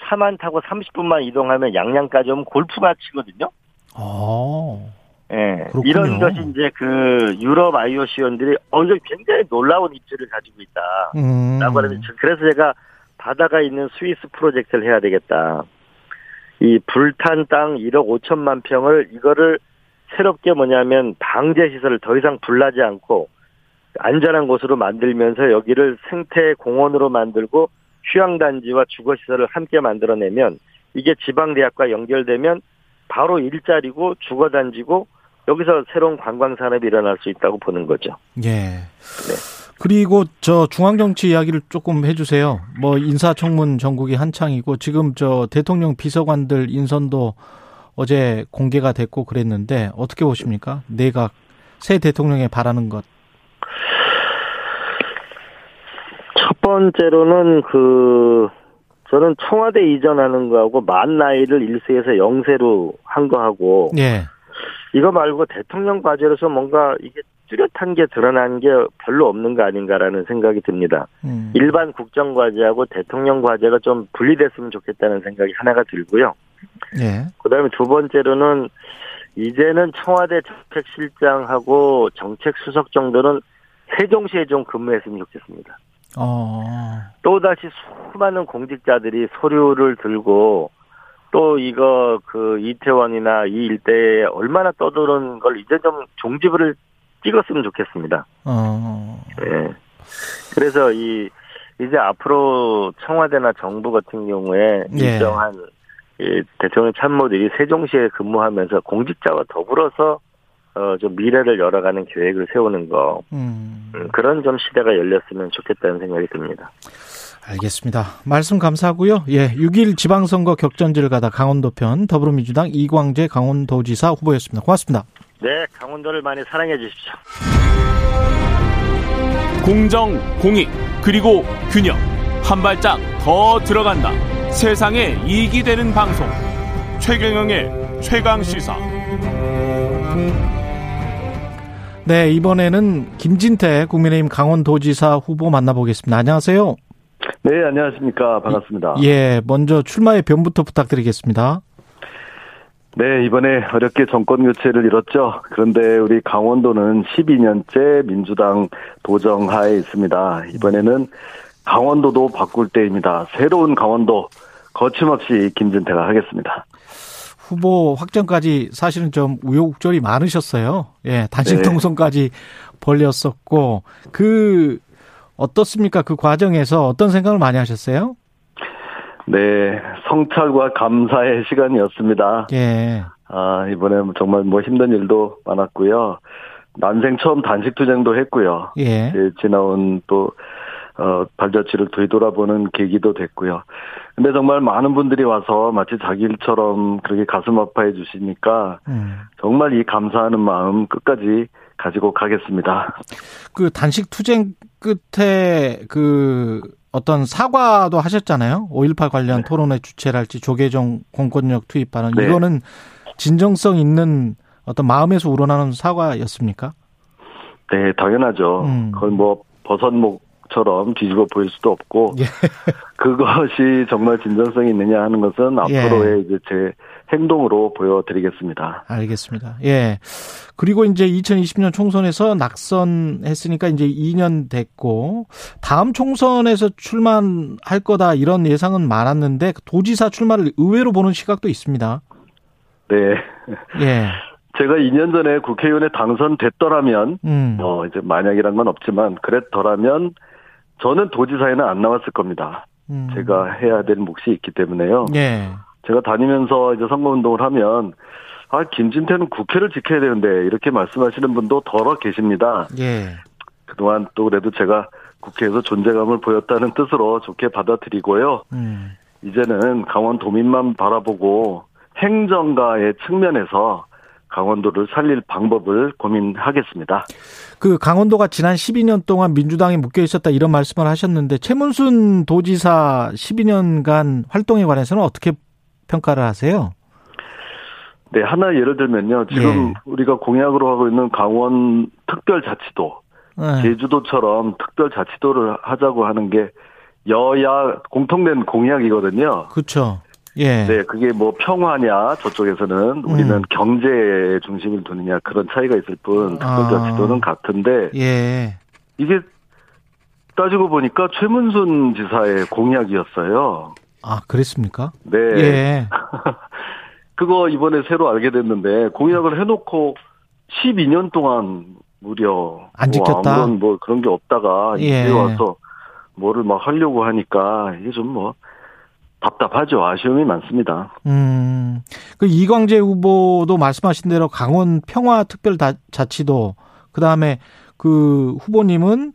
차만 타고 30분만 이동하면 양양까지 오면 골프가 치거든요. 어. 예. 그렇군요. 이런 것이 이제 그 유럽 IOC 위원들이 어 이거 굉장히 놀라운 입지를 가지고 있다. 음. 라고 하면 그래서 제가 바다가 있는 스위스 프로젝트를 해야 되겠다. 이 불탄 땅 1억 5천만 평을 이거를 새롭게 뭐냐면 방제 시설을 더 이상 불나지 않고 안전한 곳으로 만들면서 여기를 생태 공원으로 만들고 휴양 단지와 주거 시설을 함께 만들어내면 이게 지방 대학과 연결되면 바로 일자리고 주거단지고 여기서 새로운 관광 산업이 일어날 수 있다고 보는 거죠. 예. 그리고 저 중앙 정치 이야기를 조금 해주세요. 뭐 인사청문 전국이 한창이고 지금 저 대통령 비서관들 인선도 어제 공개가 됐고 그랬는데 어떻게 보십니까? 내각 새 대통령에 바라는 것. 첫 번째로는 그 저는 청와대 이전하는 거하고 만 나이를 1세에서 0세로 한 거하고 예. 이거 말고 대통령 과제로서 뭔가 이게 뚜렷한 게 드러난 게 별로 없는 거 아닌가라는 생각이 듭니다. 음. 일반 국정 과제하고 대통령 과제가 좀 분리됐으면 좋겠다는 생각이 하나가 들고요. 예. 그다음에 두 번째로는 이제는 청와대 정책실장하고 정책수석 정도는 세종시에 좀 근무했으면 좋겠습니다. 어. 또다시 수많은 공직자들이 서류를 들고 또 이거 그 이태원이나 이 일대에 얼마나 떠도는 걸 이제 좀 종지부를 찍었으면 좋겠습니다. 어. 예. 그래서 이 이제 앞으로 청와대나 정부 같은 경우에 예. 일정한 이 대통령 참모들이 세종시에 근무하면서 공직자와 더불어서 어 좀 미래를 열어가는 계획을 세우는 거 음. 음, 그런 좀 시대가 열렸으면 좋겠다는 생각이 듭니다. 알겠습니다. 말씀 감사하고요. 예, 6일 지방선거 격전지를 가다 강원도 편 더불어민주당 이광재 강원도지사 후보였습니다. 고맙습니다. 네, 강원도를 많이 사랑해 주십시오. 공정, 공익, 그리고 균형. 한 발짝 더 들어간다. 세상에 이익이 되는 방송. 최경영의 최강 시사. 네, 이번에는 김진태 국민의힘 강원도지사 후보 만나보겠습니다. 안녕하세요. 네, 안녕하십니까. 반갑습니다. 예, 먼저 출마의 변부터 부탁드리겠습니다. 네, 이번에 어렵게 정권 교체를 이뤘죠. 그런데 우리 강원도는 12년째 민주당 도정하에 있습니다. 이번에는 강원도도 바꿀 때입니다. 새로운 강원도 거침없이 김진태가 하겠습니다. 후보 확정까지 사실은 좀 우여곡절이 많으셨어요. 예, 단식 네. 통선까지 벌렸었고 그 어떻습니까? 그 과정에서 어떤 생각을 많이 하셨어요? 네, 성찰과 감사의 시간이었습니다. 예. 아, 이번에 정말 뭐 힘든 일도 많았고요. 난생 처음 단식 투쟁도 했고요. 예. 예, 지나온 또, 어, 발자취를 되돌아보는 계기도 됐고요. 근데 정말 많은 분들이 와서 마치 자기 일처럼 그렇게 가슴 아파해 주시니까 음. 정말 이 감사하는 마음 끝까지 가지고 가겠습니다. 그 단식 투쟁 끝에 그 어떤 사과도 하셨잖아요. 5.18 관련 토론회 주최랄지 조계종 공권력 투입하는 네. 이거는 진정성 있는 어떤 마음에서 우러나는 사과였습니까? 네, 당연하죠. 음. 그건 뭐 버섯목 처럼 뒤집어 보일 수도 없고 예. 그것이 정말 진정성이 있느냐 하는 것은 예. 앞으로의 이제 제 행동으로 보여드리겠습니다. 알겠습니다. 예. 그리고 이제 2020년 총선에서 낙선했으니까 이제 2년 됐고 다음 총선에서 출마할 거다 이런 예상은 많았는데 도지사 출마를 의외로 보는 시각도 있습니다. 네. 예. 제가 2년 전에 국회의원에 당선됐더라면, 음. 어, 이제 만약이란 건 없지만, 그랬더라면, 저는 도지사에는 안 나왔을 겁니다. 음. 제가 해야 될 몫이 있기 때문에요. 예. 제가 다니면서 이제 선거운동을 하면, 아, 김진태는 국회를 지켜야 되는데, 이렇게 말씀하시는 분도 더러 계십니다. 예. 그동안 또 그래도 제가 국회에서 존재감을 보였다는 뜻으로 좋게 받아들이고요. 음. 이제는 강원도민만 바라보고 행정가의 측면에서 강원도를 살릴 방법을 고민하겠습니다. 그 강원도가 지난 12년 동안 민주당에 묶여 있었다 이런 말씀을 하셨는데 최문순 도지사 12년간 활동에 관해서는 어떻게 평가를 하세요? 네, 하나 예를 들면요. 지금 예. 우리가 공약으로 하고 있는 강원 특별자치도, 네. 제주도처럼 특별자치도를 하자고 하는 게 여야 공통된 공약이거든요. 그렇죠. 예. 네, 그게 뭐 평화냐 저쪽에서는 우리는 음. 경제에 중심을 두느냐 그런 차이가 있을 뿐 특별자치도는 아. 같은데 예. 이게 따지고 보니까 최문순 지사의 공약이었어요. 아, 그랬습니까? 네. 예. 그거 이번에 새로 알게 됐는데 공약을 해놓고 12년 동안 무려 안뭐 지켰다? 아무런 뭐 그런 게 없다가 예. 이제 와서 뭐를 막 하려고 하니까 이게 좀뭐 답답하죠. 아쉬움이 많습니다. 음. 그 이광재 후보도 말씀하신 대로 강원 평화 특별 자치도 그다음에 그 후보님은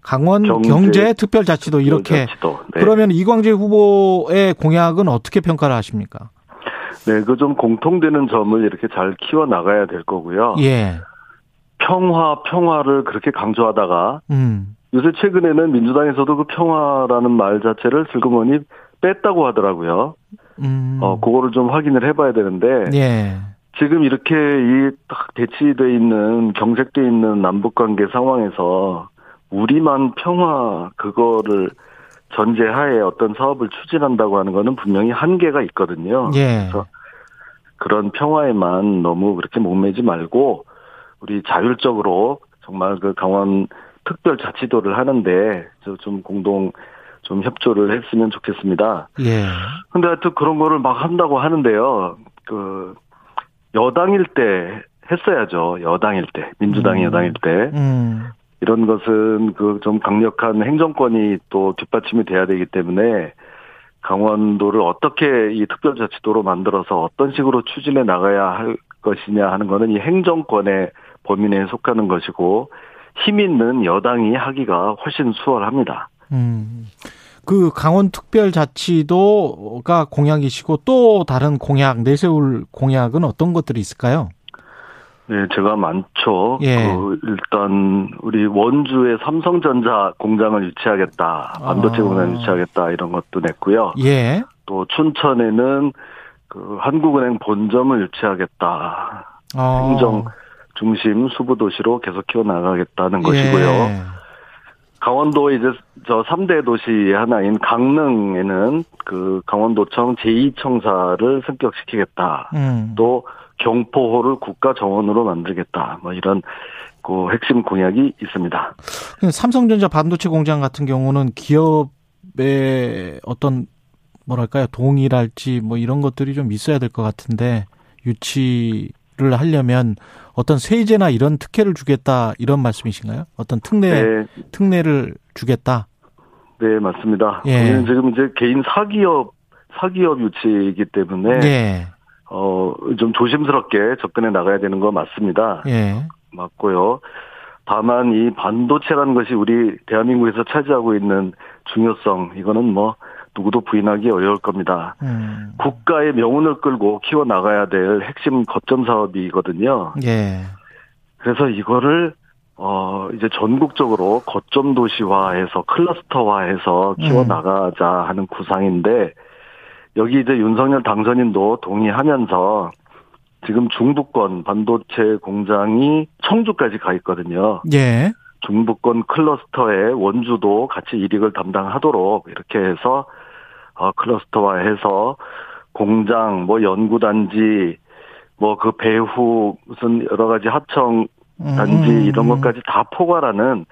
강원 경제 경제 특별 자치도 이렇게 특별자치도. 네. 그러면 이광재 후보의 공약은 어떻게 평가를 하십니까? 네, 그 좀 공통되는 점을 이렇게 잘 키워 나가야 될 거고요. 예. 평화, 평화를 그렇게 강조하다가 음. 요새 최근에는 민주당에서도 그 평화라는 말 자체를 슬그머니 뺐다고 하더라고요. 음. 어, 그거를 좀 확인을 해봐야 되는데 예. 지금 이렇게 이 딱 대치돼 있는 경색돼 있는 남북 관계 상황에서 우리만 평화 그거를 전제하에 어떤 사업을 추진한다고 하는 거는 분명히 한계가 있거든요. 예. 그래서 그런 평화에만 너무 그렇게 목매지 말고 우리 자율적으로 정말 그 강원 특별자치도를 하는데 저좀 공동 좀 협조를 했으면 좋겠습니다. 예. 근데 하여튼 그런 거를 막 한다고 하는데요. 그 여당일 때 했어야죠. 여당일 때 민주당이 음. 여당일 때 음. 이런 것은 그 좀 강력한 행정권이 또 뒷받침이 돼야 되기 때문에 강원도를 어떻게 이 특별자치도로 만들어서 어떤 식으로 추진해 나가야 할 것이냐 하는 거는 이 행정권의 범위 내에 속하는 것이고 힘 있는 여당이 하기가 훨씬 수월합니다. 음. 그 강원 특별자치도가 공약이시고 또 다른 공약 내세울 공약은 어떤 것들이 있을까요? 네, 제가 많죠. 예. 그 일단 우리 원주에 삼성전자 공장을 유치하겠다, 반도체 아. 공장을 유치하겠다 이런 것도 냈고요. 예. 또 춘천에는 그 한국은행 본점을 유치하겠다. 어. 행정 중심 수부 도시로 계속 키워 나가겠다는 것이고요. 예. 강원도 이제 저 3대 도시 하나인 강릉에는 그 강원도청 제2청사를 승격시키겠다. 음. 또 경포호를 국가 정원으로 만들겠다. 뭐 이런 그 핵심 공약이 있습니다. 삼성전자 반도체 공장 같은 경우는 기업의 어떤 뭐랄까요 동의랄지 뭐 이런 것들이 좀 있어야 될 것 같은데 유치를 하려면 어떤 세제나 이런 특혜를 주겠다 이런 말씀이신가요? 어떤 특례 네, 특례를 주겠다. 네 맞습니다. 예. 우리는 지금 이제 개인 사기업 사기업 유치이기 때문에 예. 어좀 조심스럽게 접근해 나가야 되는 거 맞습니다. 예. 맞고요. 다만 이 반도체라는 것이 우리 대한민국에서 차지하고 있는 중요성 이거는 뭐 누구도 부인하기 어려울 겁니다. 음. 국가의 명운을 끌고 키워 나가야 될 핵심 거점 사업이거든요. 예. 그래서 이거를 어 이제 전국적으로 거점 도시화해서 클러스터화해서 키워 음. 나가자 하는 구상인데 여기 이제 윤석열 당선인도 동의하면서 지금 중부권 반도체 공장이 청주까지 가 있거든요. 예. 중부권 클러스터에 원주도 같이 이익을 담당하도록 이렇게 해서 어 클러스터화해서 공장 뭐 연구단지 뭐 그 배후 무슨 여러 가지 하청 단지 음. 이런 것까지 다 포괄하는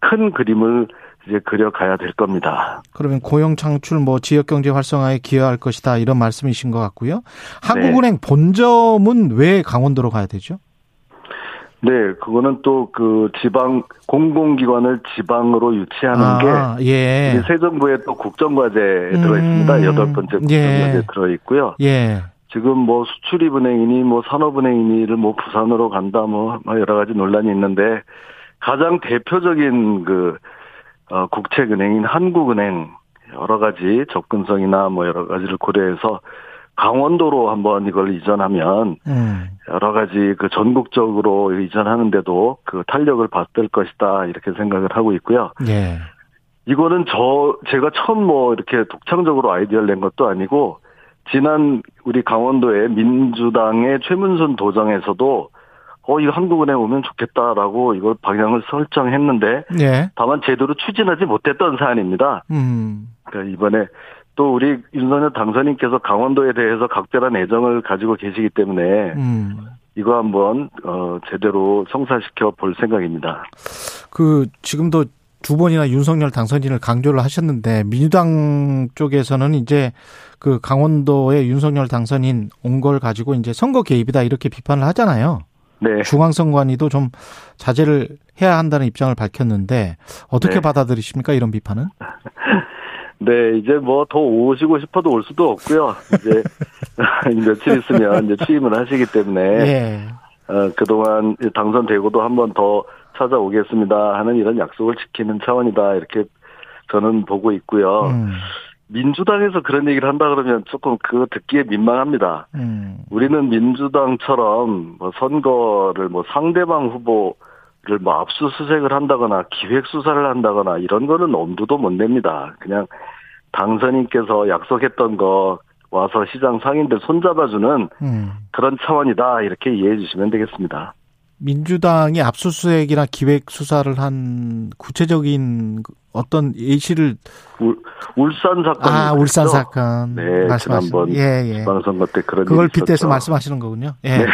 큰 그림을 이제 그려가야 될 겁니다. 그러면 고용 창출 뭐 지역 경제 활성화에 기여할 것이다 이런 말씀이신 것 같고요. 네. 한국은행 본점은 왜 강원도로 가야 되죠? 네, 그거는 또 그 지방 공공기관을 지방으로 유치하는 게 아, 예. 우리 새 정부의 또 국정과제에 음. 들어 있습니다. 여덟 번째 국정과제에 예. 들어 있고요. 예. 지금 뭐 수출입은행이니 뭐 산업은행이니를 뭐 부산으로 간다 뭐 여러 가지 논란이 있는데 가장 대표적인 그 어, 국책은행인 한국은행 여러 가지 접근성이나 뭐 여러 가지를 고려해서 강원도로 한번 이걸 이전하면 음. 여러 가지 그 전국적으로 이전하는데도 그 탄력을 받을 것이다 이렇게 생각을 하고 있고요. 예. 이거는 저 제가 처음 뭐 이렇게 독창적으로 아이디어를 낸 것도 아니고 지난 우리 강원도의 민주당의 최문순 도정에서도 어, 이거 한국은행 오면 좋겠다라고 이걸 방향을 설정했는데 예. 다만 제대로 추진하지 못했던 사안입니다. 음. 그러니까 이번에 또 우리 윤석열 당선인께서 강원도에 대해서 각별한 애정을 가지고 계시기 때문에 음. 이거 한번 어 제대로 성사시켜 볼 생각입니다. 그 지금도 두 번이나 윤석열 당선인을 강조를 하셨는데 민주당 쪽에서는 이제 그 강원도의 윤석열 당선인 온 걸 가지고 이제 선거 개입이다 이렇게 비판을 하잖아요. 네. 중앙선관위도 좀 자제를 해야 한다는 입장을 밝혔는데 어떻게 네. 받아들이십니까 이런 비판은? 네, 이제 뭐 더 오시고 싶어도 올 수도 없고요. 이제 며칠 있으면 이제 취임을 하시기 때문에 예. 어, 그동안 당선되고도 한 번 더 찾아오겠습니다 하는 이런 약속을 지키는 차원이다 이렇게 저는 보고 있고요. 음. 민주당에서 그런 얘기를 한다 그러면 조금 그거 듣기에 민망합니다. 음. 우리는 민주당처럼 뭐 선거를 뭐 상대방 후보를 뭐 압수수색을 한다거나 기획 수사를 한다거나 이런 거는 엄두도 못 냅니다. 그냥 당선인께서 약속했던 거 와서 시장 상인들 손잡아주는 음. 그런 차원이다 이렇게 이해해 주시면 되겠습니다. 민주당이 압수수색이나 기획 수사를 한 구체적인 그 어떤 예시를 울, 울산 사건 아 울산 사건 네, 말씀하신 지난번 예, 예. 지방선거 때 그런 그걸 빗대서. 말씀하시는 거군요. 예.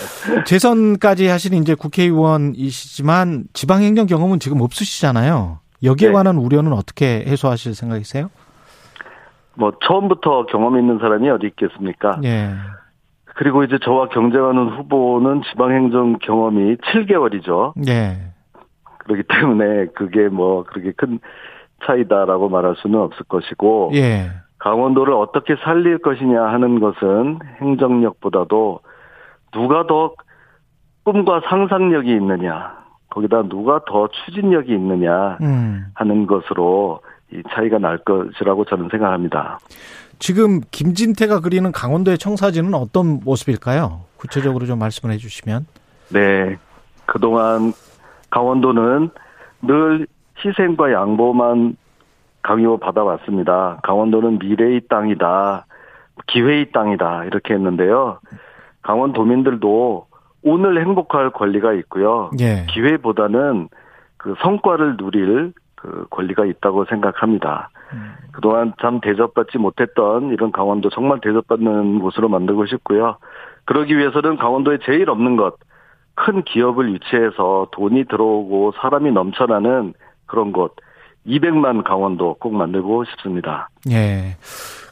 재선까지 하신 이제 국회의원이시지만 지방행정 경험은 지금 없으시잖아요. 여기에 네. 관한 우려는 어떻게 해소하실 생각이세요? 뭐 처음부터 경험 있는 사람이 어디 있겠습니까? 예. 그리고 이제 저와 경쟁하는 후보는 지방행정 경험이 7개월이죠. 예. 그렇기 때문에 그게 뭐 그렇게 큰 차이다라고 말할 수는 없을 것이고 예. 강원도를 어떻게 살릴 것이냐 하는 것은 행정력보다도 누가 더 꿈과 상상력이 있느냐 거기다 누가 더 추진력이 있느냐 음. 하는 것으로 이 차이가 날 것이라고 저는 생각합니다. 지금 김진태가 그리는 강원도의 청사진은 어떤 모습일까요? 구체적으로 좀 말씀을 해 주시면. 네. 그동안 강원도는 늘 희생과 양보만 강요 받아왔습니다. 강원도는 미래의 땅이다. 기회의 땅이다. 이렇게 했는데요. 강원도민들도 오늘 행복할 권리가 있고요. 예. 기회보다는 그 성과를 누릴 그 권리가 있다고 생각합니다. 그동안 참 대접받지 못했던 이런 강원도 정말 대접받는 곳으로 만들고 싶고요. 그러기 위해서는 강원도에 제일 없는 것, 큰 기업을 유치해서 돈이 들어오고 사람이 넘쳐나는 그런 곳, 200만 강원도 꼭 만들고 싶습니다. 예.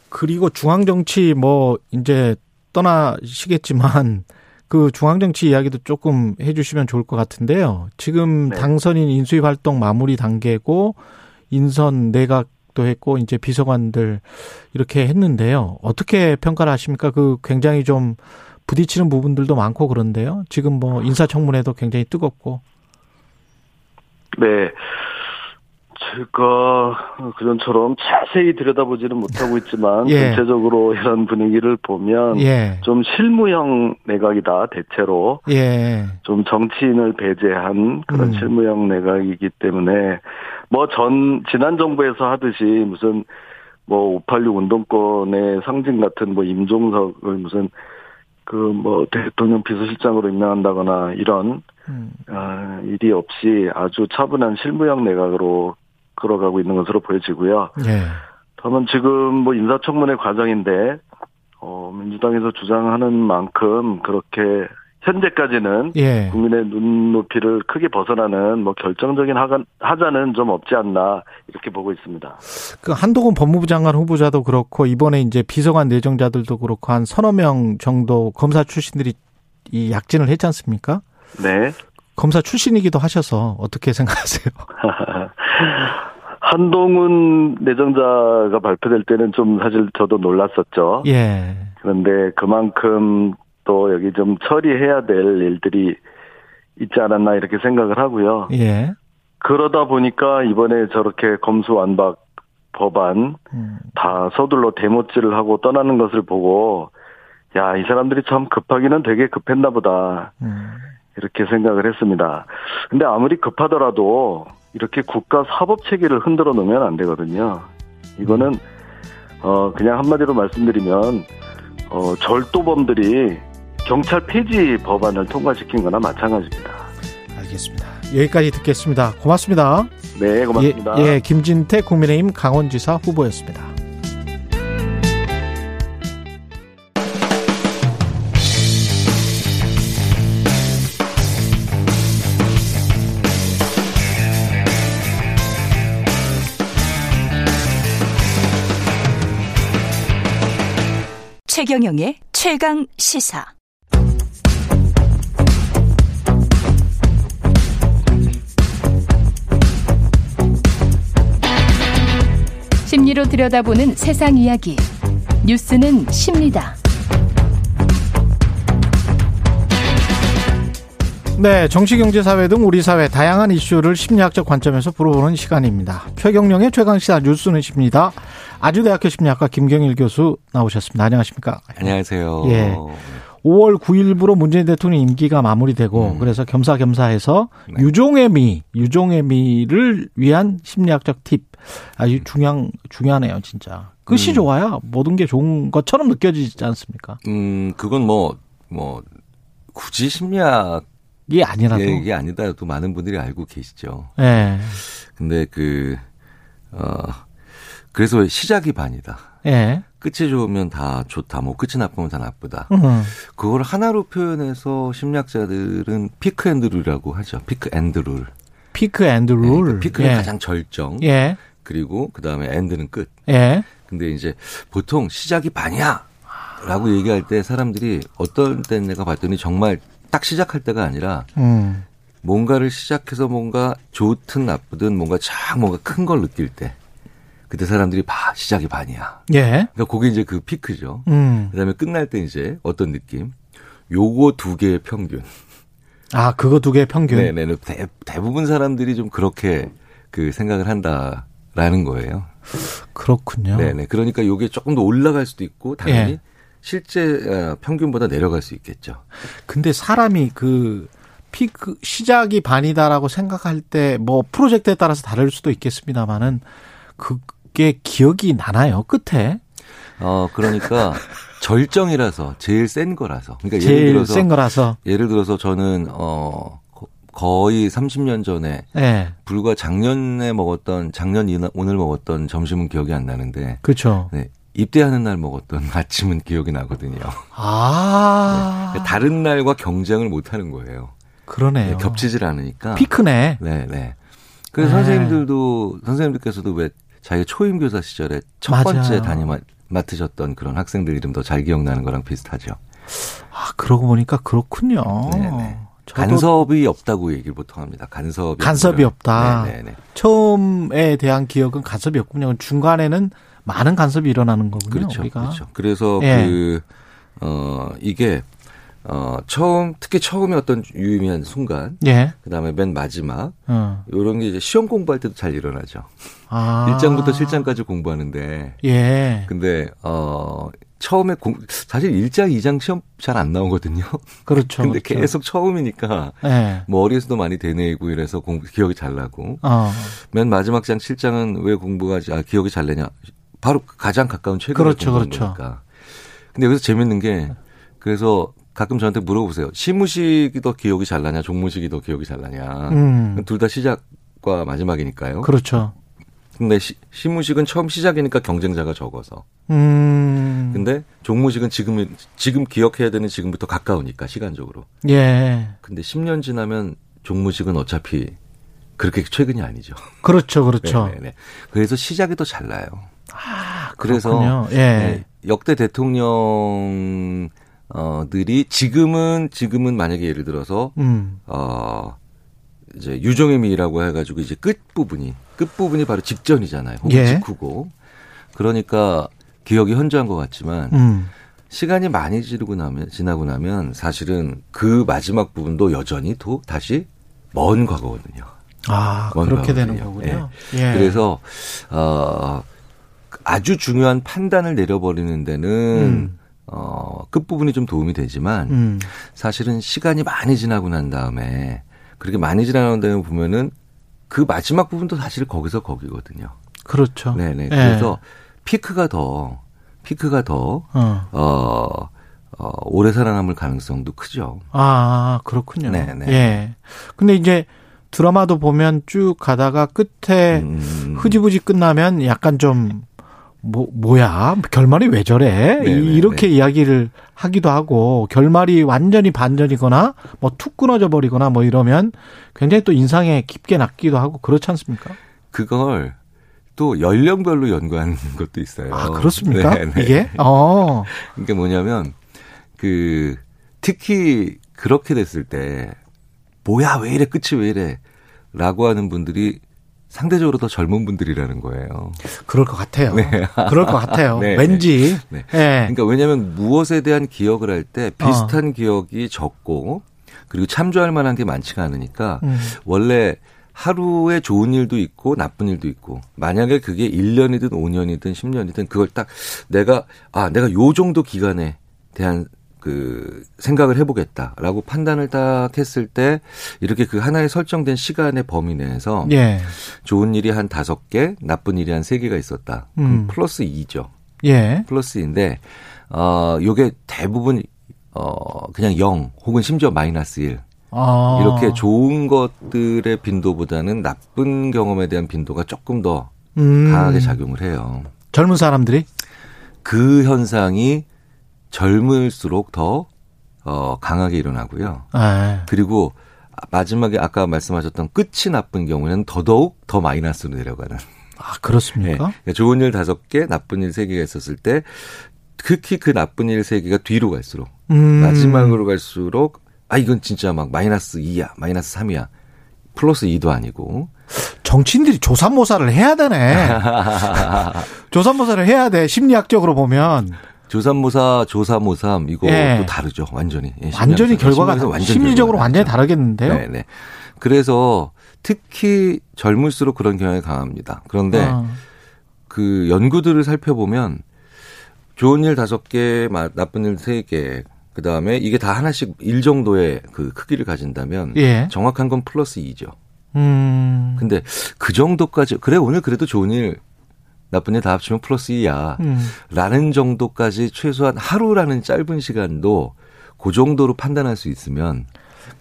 그리고 중앙정치 뭐 이제 떠나시겠지만 그 중앙정치 이야기도 조금 해주시면 좋을 것 같은데요. 지금 네. 당선인 인수위 활동 마무리 단계고 인선 내각 도 했고 이제 비서관들 이렇게 했는데요. 어떻게 평가를 하십니까? 그 굉장히 좀 부딪히는 부분들도 많고 그런데요. 지금 뭐 인사청문회도 굉장히 뜨겁고. 네. 제가 그전처럼 자세히 들여다보지는 못하고 있지만 예. 전체적으로 이런 분위기를 보면 예. 좀 실무형 내각이다 대체로 예. 좀 정치인을 배제한 그런 음. 실무형 내각이기 때문에 뭐 전 지난 정부에서 하듯이 무슨 뭐 586 운동권의 상징 같은 뭐 임종석을 무슨 그 뭐 대통령 비서실장으로 임명한다거나 이런 음. 아, 일이 없이 아주 차분한 실무형 내각으로 걸어가고 있는 것으로 보여지고요. 예. 다만 지금 뭐 인사청문회 과정인데 어, 민주당에서 주장하는 만큼 그렇게 현재까지는 예. 국민의 눈높이를 크게 벗어나는 뭐 결정적인 하자는 좀 없지 않나 이렇게 보고 있습니다. 그 한동훈 법무부 장관 후보자도 그렇고 이번에 이제 비서관 내정자들도 그렇고 한 서너 명 정도 검사 출신들이 이 약진을 했지 않습니까? 네. 검사 출신이기도 하셔서 어떻게 생각하세요? 한동훈 내정자가 발표될 때는 좀 사실 저도 놀랐었죠. 예. 그런데 그만큼 또 여기 좀 처리해야 될 일들이 있지 않았나 이렇게 생각을 하고요. 예. 그러다 보니까 이번에 저렇게 검수완박 법안 음. 다 서둘러 대모질을 하고 떠나는 것을 보고 야, 이 사람들이 참 급하기는 되게 급했나 보다. 음. 이렇게 생각을 했습니다. 근데 아무리 급하더라도 이렇게 국가 사법 체계를 흔들어 놓으면 안 되거든요. 이거는 어 그냥 한마디로 말씀드리면 어, 절도범들이 경찰 폐지 법안을 통과시킨 거나 마찬가지입니다. 알겠습니다. 여기까지 듣겠습니다. 고맙습니다. 네, 고맙습니다. 예, 예 김진태 국민의힘 강원지사 후보였습니다. 최경영의 최강 시사. 심리로 들여다보는 세상 이야기. 뉴스는 십니다. 네, 정치, 경제, 사회 등 우리 사회 다양한 이슈를 심리학적 관점에서 풀어보는 시간입니다. 최경령의 최강시사 뉴스는 십니다. 아주대학교 심리학과 김경일 교수 나오셨습니다. 안녕하십니까? 안녕하세요. 예. 5월 9일부로 문재인 대통령 임기가 마무리되고 음. 그래서 겸사겸사해서 네. 유종의 미, 유종의 미를 위한 심리학적 팁 아주 중요한 중요하네요, 진짜. 끝이 음. 좋아야 모든 게 좋은 것처럼 느껴지지 않습니까? 음, 그건 뭐뭐 뭐 굳이 심리학 이게 아니라도 이게 아니다도 많은 분들이 알고 계시죠. 예. 네. 근데 그 어. 그래서 시작이 반이다. 예. 끝이 좋으면 다 좋다. 뭐 끝이 나쁘면 다 나쁘다. 음. 그걸 하나로 표현해서 심리학자들은 peak end rule이라고 하죠. peak end rule. peak end rule. 네, 그러니까 peak는 예. 가장 절정. 예. 그리고 그 다음에 end는 끝. 예. 근데 이제 보통 시작이 반이야. 라고 얘기할 때 사람들이 어떤 때 내가 봤더니 정말 딱 시작할 때가 아니라 음. 뭔가를 시작해서 뭔가 좋든 나쁘든 뭔가 쫙 뭔가 큰 걸 느낄 때 그때 사람들이 봐 시작이 반이야. 예. 그러니까 그게 이제 그 피크죠. 음. 그다음에 끝날 때 이제 어떤 느낌? 요거 두 개의 평균. 아, 그거 두 개의 평균. 네네. 네. 대, 대부분 사람들이 좀 그렇게 그 생각을 한다 라는 거예요. 그렇군요. 네네. 그러니까 요게 조금 더 올라갈 수도 있고 당연히 예. 실제 어, 평균보다 내려갈 수 있겠죠. 근데 사람이 그 피크 시작이 반이다라고 생각할 때 뭐 프로젝트에 따라서 다를 수도 있겠습니다만은 그게 기억이 나나요? 끝에? 어, 그러니까 절정이라서 제일 센 거라서. 그러니까 제일 예를 들어서 센 거라서. 예를 들어서 저는 어 거의 30년 전에 네. 불과 작년에 먹었던 작년 오늘 먹었던 점심은 기억이 안 나는데. 그렇죠. 네. 입대하는 날 먹었던 아침은 기억이 나거든요. 아. 네. 다른 날과 경쟁을 못 하는 거예요. 그러네요. 네, 겹치질 않으니까. 피크네. 네, 네. 그래서 네. 선생님들도 선생님들께서도 왜 자기 초임 교사 시절에 첫 맞아요. 번째 담임 맡으셨던 그런 학생들 이름도 잘 기억나는 거랑 비슷하죠. 아, 그러고 보니까 그렇군요. 네네. 간섭이 없다고 얘기를 보통 합니다. 간섭이 간섭이 없다. 네네. 처음에 대한 기억은 간섭이 없군요. 중간에는 많은 간섭이 일어나는 거군요. 그렇죠. 우리가. 그렇죠. 그래서 예. 그, 어, 이게 어, 처음, 특히 처음에 어떤 유의미한 순간. 예. 그 다음에 맨 마지막. 어. 요런 게 이제 시험 공부할 때도 잘 일어나죠. 아. 1장부터 7장까지 공부하는데. 예. 근데, 어, 처음에 공, 사실 1장, 2장 시험 잘 안 나오거든요. 그렇죠. 근데 그렇죠. 계속 처음이니까. 예. 머리에서도 많이 되뇌이고 이래서 공, 기억이 잘 나고. 어. 맨 마지막 장 7장은 왜 공부가, 아, 기억이 잘 내냐. 바로 가장 가까운 최근에 그렇죠, 그렇죠. 거니까. 근데 여기서 재밌는 게, 그래서 가끔 저한테 물어보세요. 시무식이 더 기억이 잘 나냐, 종무식이 더 기억이 잘 나냐. 음. 둘다 시작과 마지막이니까요. 그렇죠. 근데 시, 시무식은 처음 시작이니까 경쟁자가 적어서. 음. 근데 종무식은 지금 지금 기억해야 되는 지금부터 가까우니까 시간적으로. 예. 근데 10년 지나면 종무식은 어차피 그렇게 최근이 아니죠. 그렇죠, 그렇죠. 네네. 그래서 시작이 더 잘 나요. 아, 그래서 예. 네, 역대 대통령 어들이 지금은 지금은 만약에 예를 들어서 음. 어 이제 유종의 미라고 해가지고 이제 끝 부분이 끝 부분이 바로 직전이잖아요. 혹은 예. 직후고 그러니까 기억이 현저한 것 같지만 음. 시간이 많이 지르고 나면 지나고 나면 사실은 그 마지막 부분도 여전히 또 다시 먼 과거거든요. 아 그렇게 되는 거군요. 예. 예. 그래서 어 아주 중요한 판단을 내려버리는 데는 음. 어, 끝부분이 좀 도움이 되지만 음. 사실은 시간이 많이 지나고 난 다음에 그렇게 많이 난 다음에 보면은 그 마지막 부분도 사실 거기서 거기거든요. 그렇죠. 네네. 예. 그래서 피크가 더 피크가 더 어. 어, 어, 오래 살아남을 가능성도 크죠. 아, 그렇군요. 네네. 예. 근데 이제 드라마도 보면 쭉 가다가 끝에 음. 흐지부지 끝나면 약간 좀, 뭐, 뭐야? 결말이 왜 저래? 네네, 이- 이렇게 이야기를 하기도 하고, 결말이 완전히 반전이거나, 뭐 툭 끊어져 버리거나 뭐 이러면 굉장히 또 인상에 깊게 남기도 하고, 그렇지 않습니까? 그걸 또 연령별로 연구하는 것도 있어요. 아, 그렇습니까? 네네. 이게? 어. 그러니까 뭐냐면 그 특히 그렇게 됐을 때 뭐야 왜 이래 끝이 왜 이래 라고 하는 분들이 상대적으로 더 젊은 분들이라는 거예요. 그럴 것 같아요. 네. 그럴 것 같아요. 네. 왠지. 네. 예. 그러니까 왜냐하면 무엇에 대한 기억을 할 때 비슷한 기억이 적고 그리고 참조할 만한 게 많지가 않으니까 음. 원래 하루에 좋은 일도 있고 나쁜 일도 있고 만약에 그게 1년이든 5년이든 10년이든 그걸 딱 내가 아 내가 요 정도 기간에 대한 그 생각을 해보겠다라고 판단을 딱 했을 때 이렇게 그 하나의 설정된 시간의 범위 내에서 예. 좋은 일이 한 다섯 개 나쁜 일이 한 세 개가 있었다. 음. 플러스 2죠. 예. 플러스 인데 어 요게 대부분 어 그냥 0 혹은 심지어 마이너스 1 아. 이렇게 좋은 것들의 빈도보다는 나쁜 경험에 대한 빈도가 조금 더 음. 강하게 작용을 해요. 젊은 사람들이? 그 현상이 젊을수록 더 어, 강하게 일어나고요. 아. 그리고 마지막에 아까 말씀하셨던 끝이 나쁜 경우에는 더더욱 더 마이너스로 내려가는. 아, 그렇습니까? 그러니까 좋은 일 다섯 개, 나쁜 일 세 개가 있었을 때 특히 그 나쁜 일 세 개가 뒤로 갈수록 음. 마지막으로 갈수록 아 이건 진짜 막 마이너스 2야, 마이너스 3이야. 플러스 2도 아니고. 정치인들이 조삼모사를 해야 되네. 조삼모사를 해야 돼. 심리학적으로 보면 조삼모사, 조사모삼 이거 예. 또 다르죠, 완전히. 예, 완전히. 결과가 완전 심리적으로 완전히. 다르겠는데요. 네, 네. 그래서 특히 젊을수록 그런 경향이 강합니다. 그런데 어. 그 연구들을 살펴보면 좋은 일 다섯 개, 마- 나쁜 일 세 개, 그 다음에 이게 다 하나씩 일 정도의 그 크기를 가진다면 예. 정확한 건 플러스 2죠. 음. 근데 그 정도까지 그래 오늘 그래도 좋은 일 나쁜 일 다 합치면 플러스 2야. 음. 라는 정도까지 최소한 하루라는 짧은 시간도 그 정도로 판단할 수 있으면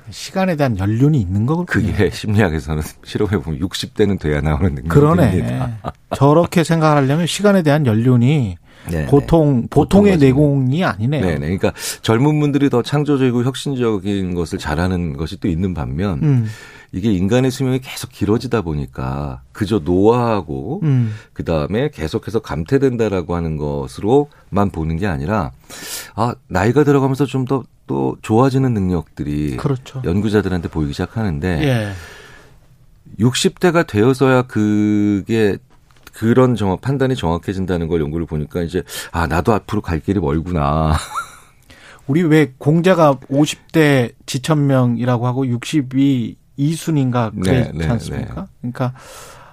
시간에 대한 연륜이 있는 거군요. 그게 심리학에서는 실험해 보면 60대는 돼야 나오는 능력입니다. 그러네. 저렇게 생각하려면 시간에 대한 연륜이 네, 보통 보통의. 내공이 아니네요. 네, 네. 그러니까 젊은 분들이 더 창조적이고 혁신적인 것을 잘하는 것이 또 있는 반면 음. 이게 인간의 수명이 계속 길어지다 보니까 그저 노화하고 음. 그 다음에 계속해서 감퇴된다라고 하는 것으로만 보는 게 아니라 아 나이가 들어가면서 좀 더 또 좋아지는 능력들이 그렇죠. 연구자들한테 보이기 시작하는데 예. 60대가 되어서야 그게 그런 정확 판단이 정확해진다는 걸 연구를 보니까 이제 아 나도 앞으로 갈 길이 멀구나. 우리 왜 공자가 50대 지천명이라고 하고 60이 이순인가 그랬지 네, 네, 않습니까? 그러니까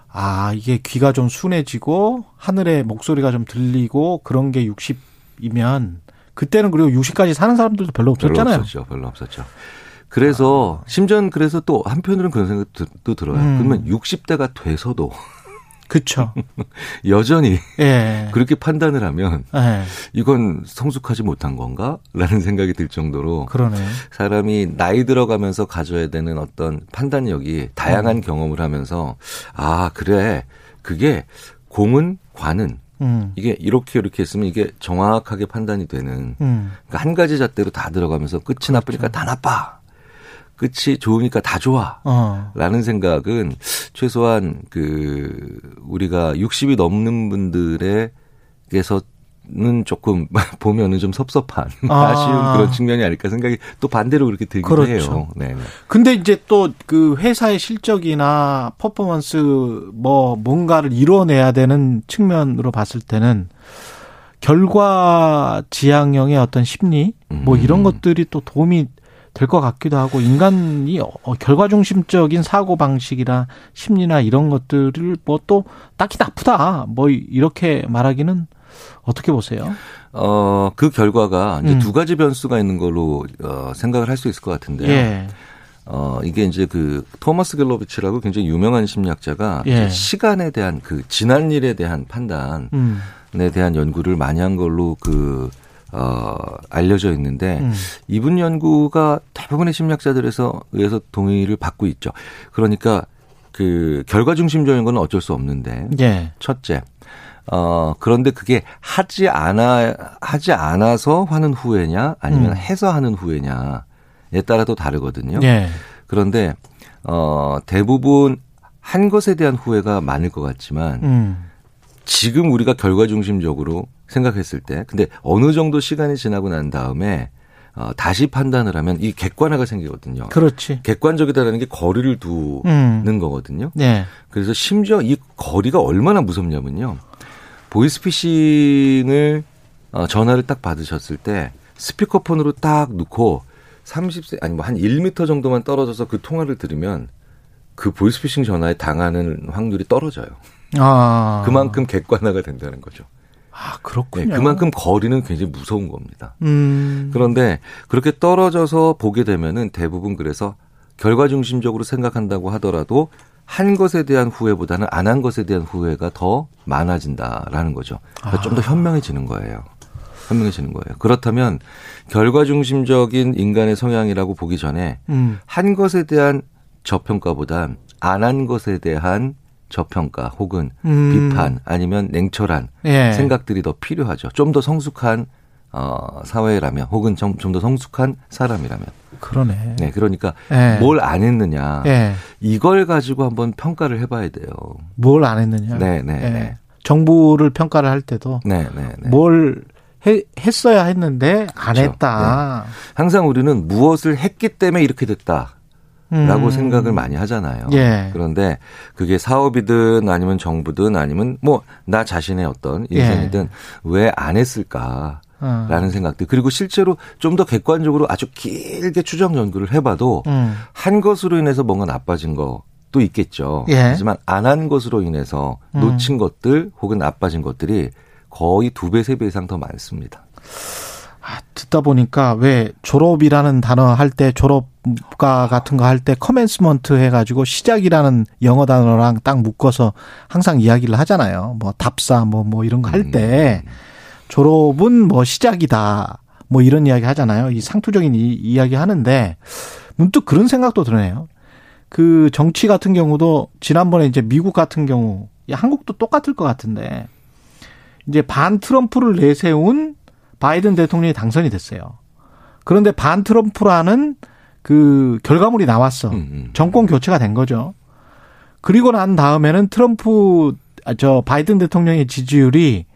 아 이게 귀가 좀 순해지고 하늘의 목소리가 좀 들리고 그런 게 60이면 그때는 그리고 60까지 사는 사람들도 별로 별로 없었잖아요. 없었죠. 별로 없었죠. 그래서 심지어는 그래서 또 한편으로는 그런 생각도 들어요. 음. 그러면 60대가 돼서도 그렇죠. 여전히 예. 그렇게 판단을 하면 예. 이건 성숙하지 못한 건가? 라는 생각이 들 정도로 그러네. 사람이 나이 들어가면서 가져야 되는 어떤 판단력이 다양한 음. 경험을 하면서 아, 그래. 그게 공은 관은 음. 이게 이렇게 이렇게 했으면 이게 정확하게 판단이 되는 음. 그러니까 한 가지 잣대로 다 들어가면서 끝이 나쁘니까 다 나빠. 끝이 좋으니까 다 좋아. 어. 라는 생각은 최소한 그 우리가 60이 넘는 분들에게서는 조금 보면은 좀 섭섭한 아. 아. 쉬운 그런 측면이 아닐까 생각이 또 반대로 그렇게 들기도 그렇죠. 해요. 네. 근데 이제 또 그 회사의 실적이나 퍼포먼스 뭐 뭔가를 이뤄내야 되는 측면으로 봤을 때는 결과 지향형의 어떤 심리 뭐 음. 이런 것들이 또 도움이 될 것 같기도 하고 인간이 어, 결과 중심적인 사고 방식이나 심리나 이런 것들을 뭐 또 딱히 나쁘다 뭐 이렇게 말하기는 어떻게 보세요? 어, 그 결과가 이제 음. 두 가지 변수가 있는 걸로 어, 생각을 할 수 있을 것 같은데요. 예. 어, 이게 이제 그 토마스 갤러비치라고 굉장히 유명한 심리학자가 예. 시간에 대한 그 지난 일에 대한 판단 음. 대한 연구를 많이 한 걸로 그 어, 알려져 있는데 음. 이분 연구가 대부분의 심리학자들에서 의해서 동의를 받고 있죠. 그러니까 그 결과 중심적인 건 어쩔 수 없는데 예. 첫째 어 그런데 그게 하지 않아 하지 않아서 하는 후회냐 아니면 음. 해서 하는 후회냐에 따라도 다르거든요. 예. 그런데 어 대부분 한 것에 대한 후회가 많을 것 같지만 음. 지금 우리가 결과 중심적으로 생각했을 때 근데 어느 정도 시간이 지나고 난 다음에 어, 다시 판단을 하면 이 객관화가 생기거든요. 그렇지. 객관적이다라는 게 거리를 두는 음. 거거든요. 네. 그래서 심지어 이 거리가 얼마나 무섭냐면요. 보이스피싱을 어, 전화를 딱 받으셨을 때 스피커폰으로 딱 놓고 30세 아니 뭐 한 1m 정도만 떨어져서 그 통화를 들으면 그 보이스피싱 전화에 당하는 확률이 떨어져요. 아. 그만큼 객관화가 된다는 거죠. 아, 네, 그렇군요. 그만큼 거리는 굉장히 무서운 겁니다. 음. 그런데 그렇게 떨어져서 보게 되면은 대부분 그래서 결과 중심적으로 생각한다고 하더라도 한 것에 대한 후회보다는 안 한 것에 대한 후회가 더 많아진다라는 거죠. 그러니까 좀더 현명해지는 거예요. 현명해지는 거예요. 그렇다면 결과 중심적인 인간의 성향이라고 보기 전에 음. 한 것에 대한 저평가보단 안 한 것에 대한 저평가 혹은 음. 비판 아니면 냉철한 예. 생각들이 더 필요하죠. 좀 더 성숙한 어, 사회라면 혹은 좀더 성숙한 사람이라면. 그러네. 네, 그러니까 예. 뭘안 했느냐 예. 이걸 가지고 한번 평가를 해봐야 돼요. 뭘 안 했느냐. 네, 네, 예. 네. 정부를 평가를 할 때도 네, 네, 네. 뭘 해- 했어야 했는데 안 그렇죠. 했다. 항상 우리는 무엇을 했기 때문에 이렇게 됐다. 라고 음. 생각을 많이 하잖아요. 예. 그런데 그게 사업이든 아니면 정부든 아니면 뭐 나 자신의 어떤 인생이든 왜안 했을까? 어. 라는 생각들. 그리고 실제로 좀 더 객관적으로 아주 길게 추정 연구를 해봐도 음. 한 것으로 인해서 뭔가 나빠진 것도 있겠죠. 예. 하지만 안 한 것으로 인해서 음. 놓친 것들 혹은 나빠진 것들이 거의 두 배, 세 배 이상 더 많습니다. 아, 듣다 보니까 왜 졸업이라는 단어 할 때 졸업가 같은 거 할 때 commencement 해가지고 시작이라는 영어 단어랑 딱 묶어서 항상 이야기를 하잖아요. 뭐 답사 뭐뭐 이런 거 할 때 졸업은 뭐 시작이다. 뭐 이런 이야기 하잖아요. 이 상투적인 이, 이야기 하는데 문득 그런 생각도 드네요. 그 정치 같은 경우도 지난번에 이제 미국 같은 경우 야, 한국도 똑같을 것 같은데 이제 반 트럼프를 내세운 바이든 대통령이 당선이 됐어요. 그런데 반 트럼프라는 그 결과물이 나왔어. 음, 음. 정권 교체가 된 거죠. 그리고 난 다음에는 트럼프 아, 저 바이든 대통령의 지지율이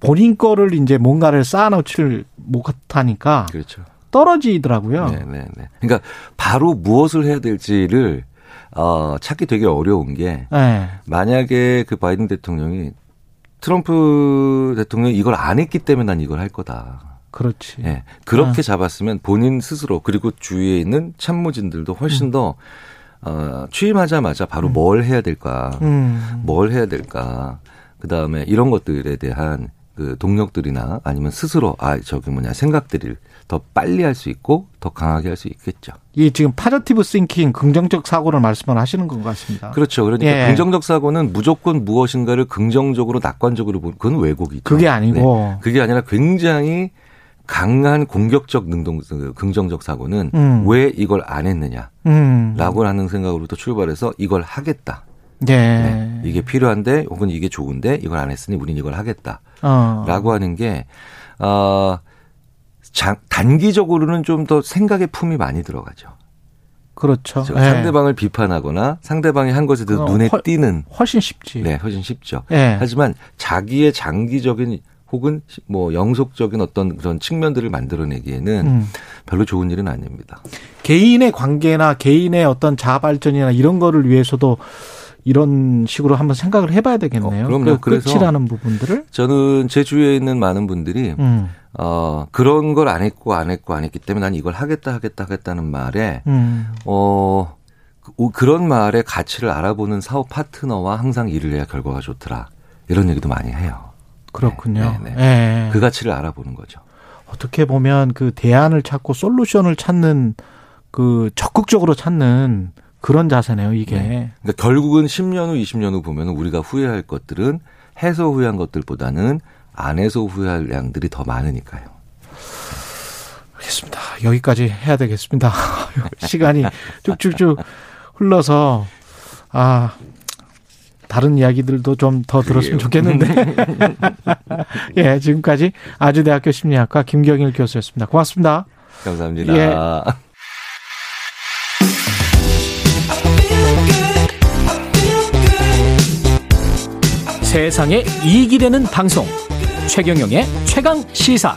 본인 거를 이제 뭔가를 쌓아놓지를 못하니까 그렇죠. 떨어지더라고요. 네, 네, 네. 그러니까 바로 무엇을 해야 될지를 어, 찾기 되게 어려운 게 네. 만약에 그 바이든 대통령이 트럼프 대통령이 이걸 안 했기 때문에 난 이걸 할 거다. 그렇지. 예. 그렇게 아. 잡았으면 본인 스스로 그리고 주위에 있는 참모진들도 훨씬 더 어, 취임하자마자 바로 뭘 해야 될까? 음. 뭘 해야 될까? 그 다음에 이런 것들에 대한 그 동력들이나 아니면 스스로 아 저기 뭐냐 생각들을 더 빨리 할 수 있고 더 강하게 할 수 있겠죠. 이 지금 positive thinking 긍정적 사고를 말씀을 하시는 것 같습니다. 그렇죠. 그러니까 예. 긍정적 사고는 무조건 무엇인가를 긍정적으로 낙관적으로 보는 그건 왜곡이죠. 그게 아니고 네. 그게 아니라 굉장히 강한 공격적 능동 그 긍정적 사고는 음. 왜 이걸 안 했느냐라고 음. 하는 생각으로부터 출발해서 이걸 하겠다. 예. 네. 이게 필요한데 혹은 이게 좋은데 이걸 안 했으니 우린 이걸 하겠다. 어. 라고 하는 게, 어, 장, 단기적으로는 좀 더 생각의 품이 많이 들어가죠. 그렇죠. 저 예. 상대방을 비판하거나 상대방이 한 것에 대해서 어, 눈에 훨- 띄는, 훨씬 쉽지. 네, 훨씬 쉽죠. 예. 하지만 자기의 장기적인 혹은 뭐 영속적인 어떤 그런 측면들을 만들어내기에는 음. 별로 좋은 일은 아닙니다. 개인의 관계나 개인의 어떤 자아 발전이나 이런 거를 위해서도 이런 식으로 한번 생각을 해봐야 되겠네요. 어, 그럼요. 그 끝이라는 부분들을. 저는 제 주위에 있는 많은 분들이 음. 어, 그런 걸 안 했고 안 했고 안 했기 때문에 난 이걸 하겠다 하겠다 하겠다는 말에 음. 어, 그- 그런 말의 가치를 알아보는 사업 파트너와 항상 일을 해야 결과가 좋더라. 이런 얘기도 많이 해요. 그렇군요. 네, 예. 그 가치를 알아보는 거죠. 어떻게 보면 그 대안을 찾고 솔루션을 찾는 그 적극적으로 찾는 그런 자세네요, 이게. 네. 그러니까 결국은 10년 후, 20년 후 보면 우리가 후회할 것들은 해서 후회한 것들보다는 안에서 후회할 양들이 더 많으니까요. 알겠습니다. 여기까지 해야 되겠습니다. 시간이 쭉쭉쭉 흘러서 아 다른 이야기들도 좀 더 들었으면 좋겠는데. 예, 지금까지 아주대학교 심리학과 김경일 교수였습니다. 고맙습니다. 감사합니다. 예. 세상에 이익이 되는 방송 최경영의 최강 시사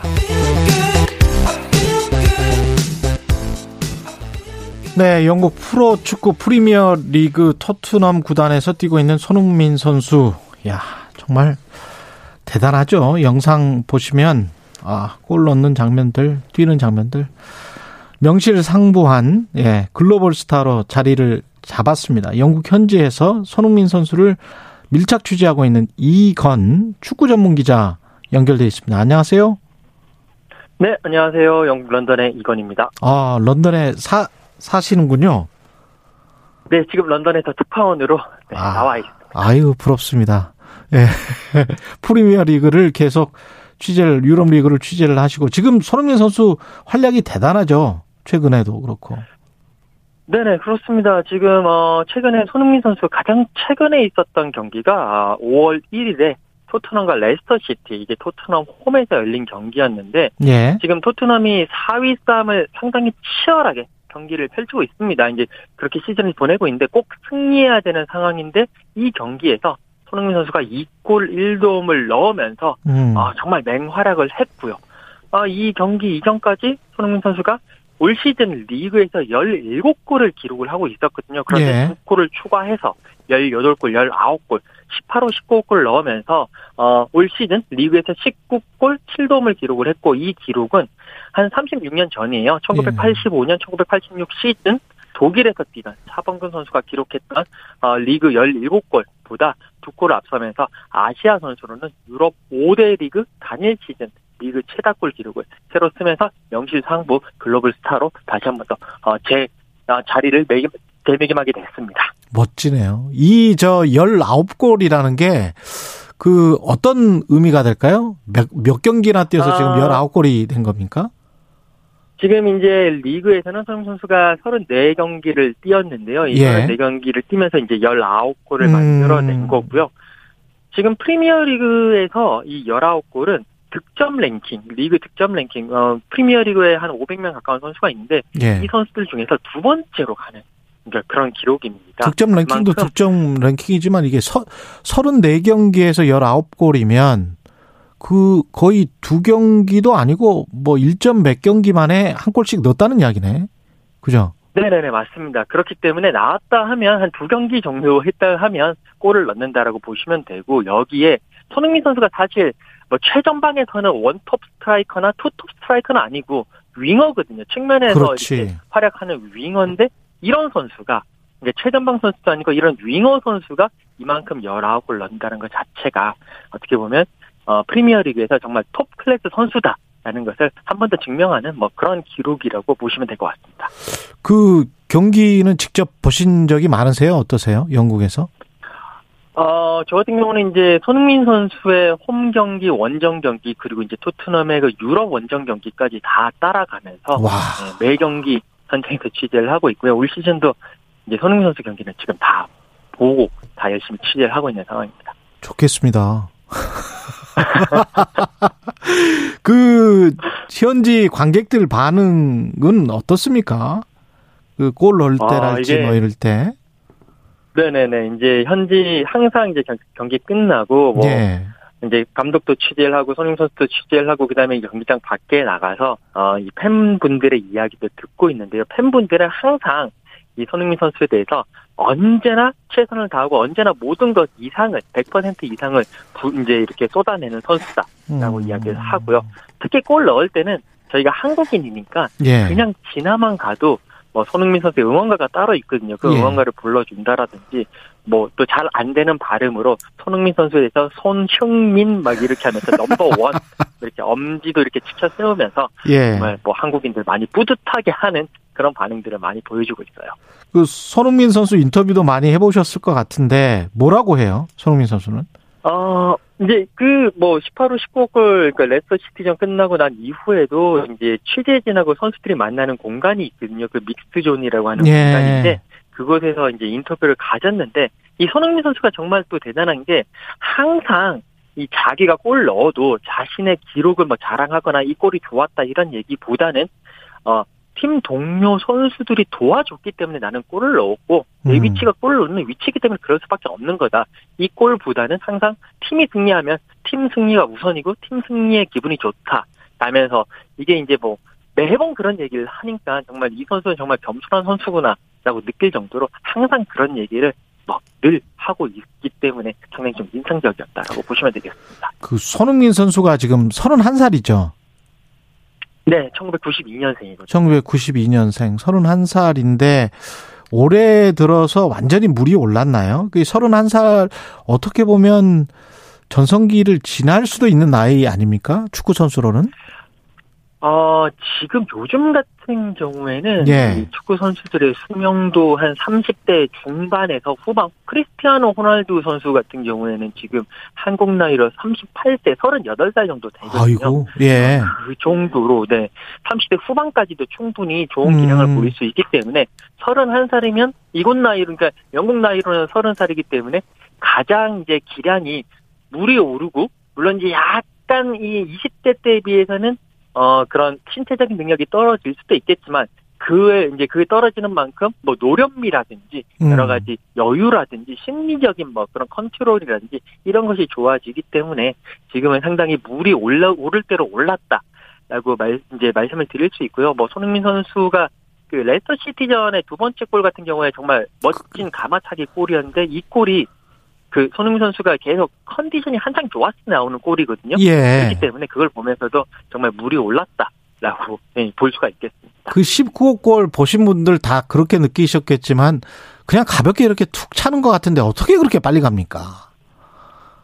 네, 영국 프로 축구 프리미어 리그 토트넘 구단에서 뛰고 있는 손흥민 선수. 야, 정말 대단하죠. 영상 보시면 아, 골 넣는 장면들, 뛰는 장면들 명실상부한 예, 글로벌 스타로 자리를 잡았습니다. 영국 현지에서 손흥민 선수를 밀착 취재하고 있는 이건 축구 전문 기자 연결돼 있습니다. 안녕하세요. 네, 안녕하세요. 영국 런던의 이건입니다. 아, 런던에 사 사시는군요. 네, 지금 런던에서 특파원으로 네, 아. 나와 있습니다. 아유, 부럽습니다. 예. 프리미어 리그를 계속 취재를, 유럽 리그를 취재를 하시고, 지금 손흥민 선수 활약이 대단하죠. 최근에도 그렇고. 네네, 그렇습니다. 지금, 어, 최근에 손흥민 선수 가장 최근에 있었던 경기가 아, 5월 1일에 토트넘과 레스터 시티, 이게 토트넘 홈에서 열린 경기였는데, 예. 지금 토트넘이 4위 싸움을 상당히 치열하게 경기를 펼치고 있습니다. 이제 그렇게 시즌을 보내고 있는데 꼭 승리해야 되는 상황인데 이 경기에서 손흥민 선수가 2골 1도움을 넣으면서 음. 아, 정말 맹활약을 했고요. 아, 이 경기 이전까지 손흥민 선수가 올 시즌 리그에서 17골을 기록을 하고 있었거든요. 그런데 예. 두 골을 추가해서 18골, 19골, 18호 19골 넣으면서 어, 올 시즌 리그에서 19골 7도움을 기록을 했고 이 기록은 한 36년 전이에요. 1985년, 1986 시즌 독일에서 뛰던 차범근 선수가 기록했던 어, 리그 17골보다 두 골을 앞서면서 아시아 선수로는 유럽 5대 리그 단일 시즌 리그 최다골 기록을 새로 쓰면서 명실상부 글로벌 스타로 다시 한 번더 어, 제 어, 자리를 매김, 되매김하게 됐습니다. 멋지네요. 이 저 19골이라는 게 그 어떤 의미가 될까요? 몇, 몇 경기나 뛰어서 지금 아. 19골이 된 겁니까? 지금 이제 리그에서는 손흥민 선수가 34경기를 뛰었는데요. 이 예. 34경기를 뛰면서 이제 19골을 음. 만들어낸 거고요. 지금 프리미어 리그에서 이 19골은 득점 랭킹, 리그 득점 랭킹, 어, 프리미어 리그에 한 500명 가까운 선수가 있는데 예. 이 선수들 중에서 두 번째로 가는 그러니까 그런 기록입니다. 득점 랭킹도 득점 랭킹이지만 이게 서, 34경기에서 19골이면 그 거의 두 경기도 아니고 뭐 1점 몇 경기 만에 한 골씩 넣었다는 이야기네. 그죠? 네네네 맞습니다. 그렇기 때문에 나왔다 하면 한 두 경기 정도 했다 하면 골을 넣는다라고 보시면 되고 여기에 손흥민 선수가 사실 뭐 최전방에서는 원톱 스트라이커나 투톱 스트라이커는 아니고 윙어거든요. 측면에서 그렇지. 이렇게 활약하는 윙어인데 이런 선수가 이제 최전방 선수도 아니고 이런 윙어 선수가 이만큼 19골 넣는다는 것 자체가 어떻게 보면 어, 프리미어리그에서 정말 톱 클래스 선수다 라는 것을 한 번 더 증명하는 뭐 그런 기록이라고 보시면 될 것 같습니다. 그 경기는 직접 보신 적이 많으세요? 어떠세요? 영국에서? 어, 저 같은 경우는 이제 손흥민 선수의 홈 경기, 원정 경기, 그리고 이제 토트넘의 그 유럽 원정 경기까지 다 따라가면서 와. 네, 매 경기 현장에서 취재를 하고 있고요. 올 시즌도 이제 손흥민 선수 경기는 지금 다 보고 다 열심히 취재를 하고 있는 상황입니다. 좋겠습니다. 그 현지 관객들 반응은 어떻습니까? 그 골 넣을 아, 때랄지 이게- 뭐 이럴 때. 네네네. 이제 현지 항상 이제 경- 경기 끝나고 뭐 예. 이제 감독도 취재를 하고 손흥민 선수도 취재를 하고 그다음에 경기장 밖에 나가서 어, 이 팬분들의 이야기도 듣고 있는데요. 팬분들은 항상 이 손흥민 선수에 대해서 언제나 최선을 다하고 언제나 모든 것 이상을 100% 이상을 부- 이제 이렇게 쏟아내는 선수다라고 음. 이야기를 하고요. 특히 골 넣을 때는 저희가 한국인이니까 예. 그냥 지나만 가도 뭐 손흥민 선수의 응원가가 따로 있거든요. 그 예. 응원가를 불러준다라든지 뭐 또 잘 안 되는 발음으로 손흥민 선수에 대해서 손흥민 막 이렇게 하면서 넘버 원 이렇게 엄지도 이렇게 치켜 세우면서 예. 정말 뭐 한국인들 많이 뿌듯하게 하는 그런 반응들을 많이 보여주고 있어요. 그 손흥민 선수 인터뷰도 많이 해보셨을 것 같은데 뭐라고 해요? 손흥민 선수는? 어, 이제 그 뭐 18호 19골 그러니까 레스터 시티전 끝나고 난 이후에도 이제 취재진하고 선수들이 만나는 공간이 있거든요. 그 mixed zone이라고 하는 예. 공간인데 그곳에서 이제 인터뷰를 가졌는데 이 손흥민 선수가 정말 또 대단한 게 항상 이 자기가 골 넣어도 자신의 기록을 뭐 자랑하거나 이 골이 좋았다 이런 얘기보다는 어 팀 동료 선수들이 도와줬기 때문에 나는 골을 넣었고 내 음. 위치가 골을 넣는 위치이기 때문에 그럴 수밖에 없는 거다. 이 골보다는 항상 팀이 승리하면 팀 승리가 우선이고 팀 승리의 기분이 좋다. 라면서 이게 이제 뭐 매번 그런 얘기를 하니까 정말 이 선수는 정말 겸손한 선수구나라고 느낄 정도로 항상 그런 얘기를 뭐늘 하고 있기 때문에 상당히 좀 인상적이었다라고 보시면 되겠습니다. 그 손흥민 선수가 지금 31살이죠. 네, 1992년생이거든요. 1992년생 31살인데 올해 들어서 완전히 물이 올랐나요? 그 31살 어떻게 보면 전성기를 지날 수도 있는 나이 아닙니까? 축구 선수로는? 어, 지금 요즘 같은 경우에는 예. 이 축구 선수들의 수명도 한 30대 중반에서 후반, 크리스티아노 호날두 선수 같은 경우에는 지금 한국 나이로 38세, 38살 정도 되거든요. 아이고. 예. 그 정도로, 네. 30대 후반까지도 충분히 좋은 기량을 음. 보일 수 있기 때문에 31살이면 이곳 나이로, 그러니까 영국 나이로는 30살이기 때문에 가장 이제 기량이 물이 오르고, 물론 이제 약간 이 20대 때에 비해서는 어, 그런 신체적인 능력이 떨어질 수도 있겠지만, 그에, 이제 그게 떨어지는 만큼, 뭐, 노련미라든지, 음. 여러 가지 여유라든지, 심리적인 뭐, 그런 컨트롤이라든지, 이런 것이 좋아지기 때문에, 지금은 상당히 물이 올라, 오를 대로 올랐다. 라고 말, 이제 말씀을 드릴 수 있고요. 뭐, 손흥민 선수가 그 레스터 시티전의 두 번째 골 같은 경우에 정말 멋진 가마차기 골이었는데, 이 골이 그 손흥민 선수가 계속 컨디션이 한창 좋았을 때 나오는 골이거든요. 예. 그렇기 때문에 그걸 보면서도 정말 물이 올랐다라고 네, 볼 수가 있겠습니다. 그 19호 골 보신 분들 다 그렇게 느끼셨겠지만 그냥 가볍게 이렇게 툭 차는 것 같은데 어떻게 그렇게 빨리 갑니까?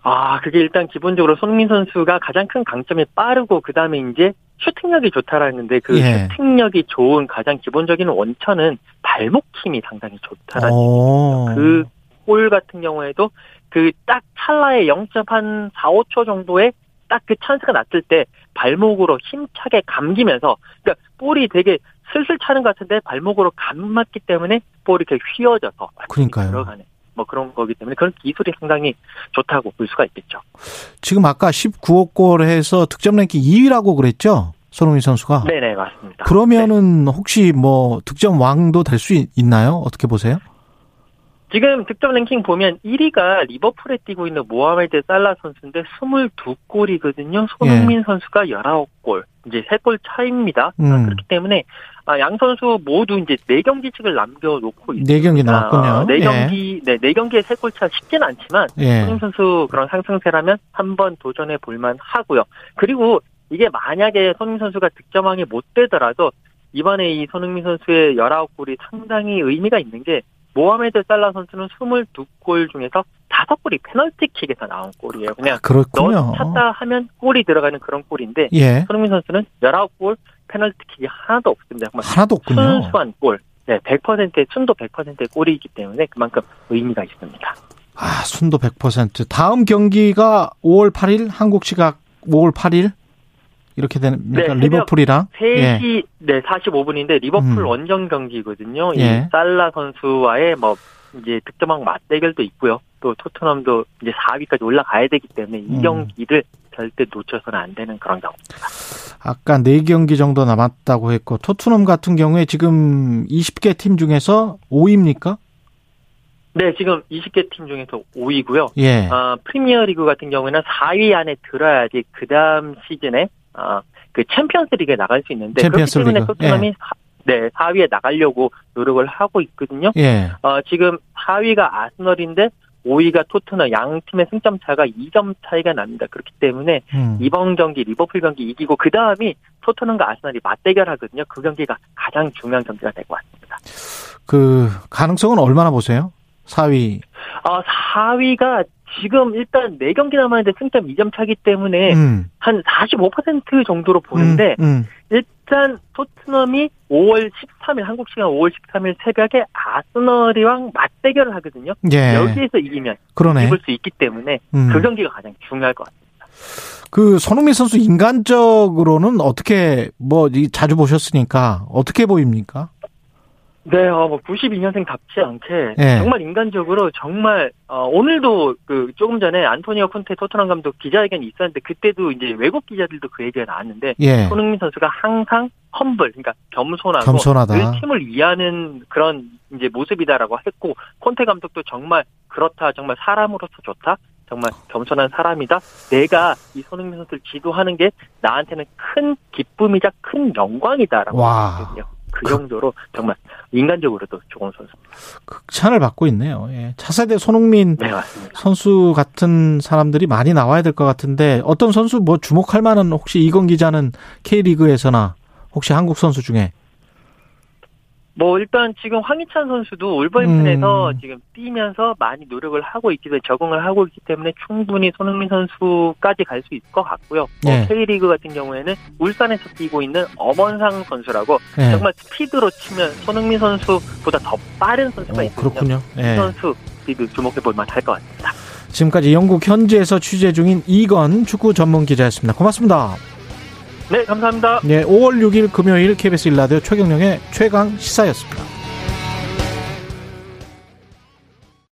아, 그게 일단 기본적으로 손흥민 선수가 가장 큰 강점이 빠르고 그 다음에 이제 슈팅력이 좋다라는데 그 예. 슈팅력이 좋은 가장 기본적인 원천은 발목 힘이 상당히 좋다라는 어. 그 골 같은 경우에도 그 딱 찰나의 0.한 4, 5초 정도에 딱 그 찬스가 났을 때 발목으로 힘차게 감기면서 그러니까 볼이 되게 슬슬 차는 것 같은데 발목으로 감맞기 때문에 볼이 이렇게 휘어져서 그러니까요. 들어가는 뭐 그런 거기 때문에 그런 기술이 상당히 좋다고 볼 수가 있겠죠. 지금 아까 19호 골 해서 득점 랭킹 2위라고 그랬죠? 손흥민 선수가. 네네 맞습니다. 그러면은 혹시 뭐 득점 왕도 될 수 있나요? 어떻게 보세요? 지금 득점 랭킹 보면 1위가 리버풀에 뛰고 있는 모하메드 살라 선수인데 22골이거든요. 손흥민 선수가 19골. 이제 3골 차입니다. 음. 그렇기 때문에 아, 양 선수 모두 이제 4경기씩을 남겨놓고 있습니다. 네 경기 나왔군요. 네 예. 경기, 네, 네 경기에 3골 차 쉽진 않지만 예. 손흥민 선수 그런 상승세라면 한번 도전해 볼만 하고요. 그리고 이게 만약에 손흥민 선수가 득점왕이 못 되더라도 이번에 이 손흥민 선수의 19골이 상당히 의미가 있는 게 모하메드 살라 선수는 22골 중에서 5골이 페널티킥에서 나온 골이에요. 그냥 그렇군요. 넣 찼다 하면 골이 들어가는 그런 골인데 예. 손흥민 선수는 19골 페널티킥이 하나도 없습니다. 하나도 없군요. 순수한 골. 네, 100%의 순도 100%의 골이기 때문에 그만큼 의미가 있습니다. 아, 순도 100%. 다음 경기가 5월 8일 한국 시각 5월 8일 이렇게 됩니까? 네, 리버풀이랑 3시 네 45분인데 리버풀 음. 원정 경기거든요. 예. 이 살라 선수와의 뭐 이제 득점왕 맞대결도 있고요. 또 토트넘도 이제 4위까지 올라가야 되기 때문에 이 음. 경기를 절대 놓쳐서는 안 되는 그런 경기입니다. 아까 4경기 정도 남았다고 했고 토트넘 같은 경우에 지금 20개 팀 중에서 5위입니까? 네, 지금 20개 팀 중에서 5위고요. 예. 아, 프리미어리그 같은 경우에는 4위 안에 들어야지 그 다음 시즌에 아, 그 챔피언스 리그에 나갈 수 있는데 챔피언스 그렇기 때문에 토트넘이 예. 사- 네, 4위에 나가려고 노력을 하고 있거든요. 예. 어, 지금 4위가 아스널인데 5위가 토트넘 양 팀의 승점 차가 2점 차이가 납니다. 그렇기 때문에 음. 이번 경기 리버풀 경기 이기고 그 다음이 토트넘과 아스널이 맞대결하거든요. 그 경기가 가장 중요한 경기가 될 것 같습니다. 그 가능성은 얼마나 보세요? 4위. 어, 4위가 지금 일단 4경기 남았는데 승점 2점 차기 때문에 음. 한45% 정도로 보는데 음, 음. 일단 토트넘이 5월 13일 한국 시간 5월 13일 새벽에 아스널이랑 맞대결을 하거든요. 예. 여기에서 이기면 그러네. 입을 수 있기 때문에 음. 그 경기가 가장 중요할 것 같습니다. 그 손흥민 선수 인간적으로는 어떻게 뭐이 자주 보셨으니까 어떻게 보입니까? 네, 어, 뭐 92년생답지 않게 예. 정말 인간적으로 정말 어, 오늘도 그 조금 전에 안토니오 콘테 토트넘 감독 기자회견이 있었는데 그때도 이제 외국 기자들도 그 얘기가 나왔는데 예. 손흥민 선수가 항상 험블, 그러니까 겸손하고 겸손하다. 늘 팀을 위하는 그런 이제 모습이다라고 했고 콘테 감독도 정말 그렇다, 정말 사람으로서 좋다. 정말 겸손한 사람이다. 내가 이 손흥민 선수를 지도하는 게 나한테는 큰 기쁨이자 큰 영광이다라고 와. 했거든요. 그 정도로 정말 인간적으로도 좋은 선수입니다. 극찬을 받고 있네요. 예. 차세대 손흥민 네. 선수 같은 사람들이 많이 나와야 될 것 같은데 어떤 선수 뭐 주목할 만한 혹시 이건 기자는 K리그에서나 혹시 한국 선수 중에 뭐 일단 지금 황희찬 선수도 올버햄튼에서 음. 지금 뛰면서 많이 노력을 하고 있기 때문에 적응을 하고 있기 때문에 충분히 손흥민 선수까지 갈 수 있을 것 같고요. 뭐 예. K리그 같은 경우에는 울산에서 뛰고 있는 엄원상 선수라고 예. 정말 스피드로 치면 손흥민 선수보다 더 빠른 선수가 어, 있거든요. 그렇군요. 이 예. 선수 스피드 주목해 볼 만할 것 같습니다. 지금까지 영국 현지에서 취재 중인 이건 축구 전문 기자였습니다. 고맙습니다. 네, 감사합니다. 네, 5월 6일 금요일 KBS 일라디오 최경령의 최강 시사였습니다.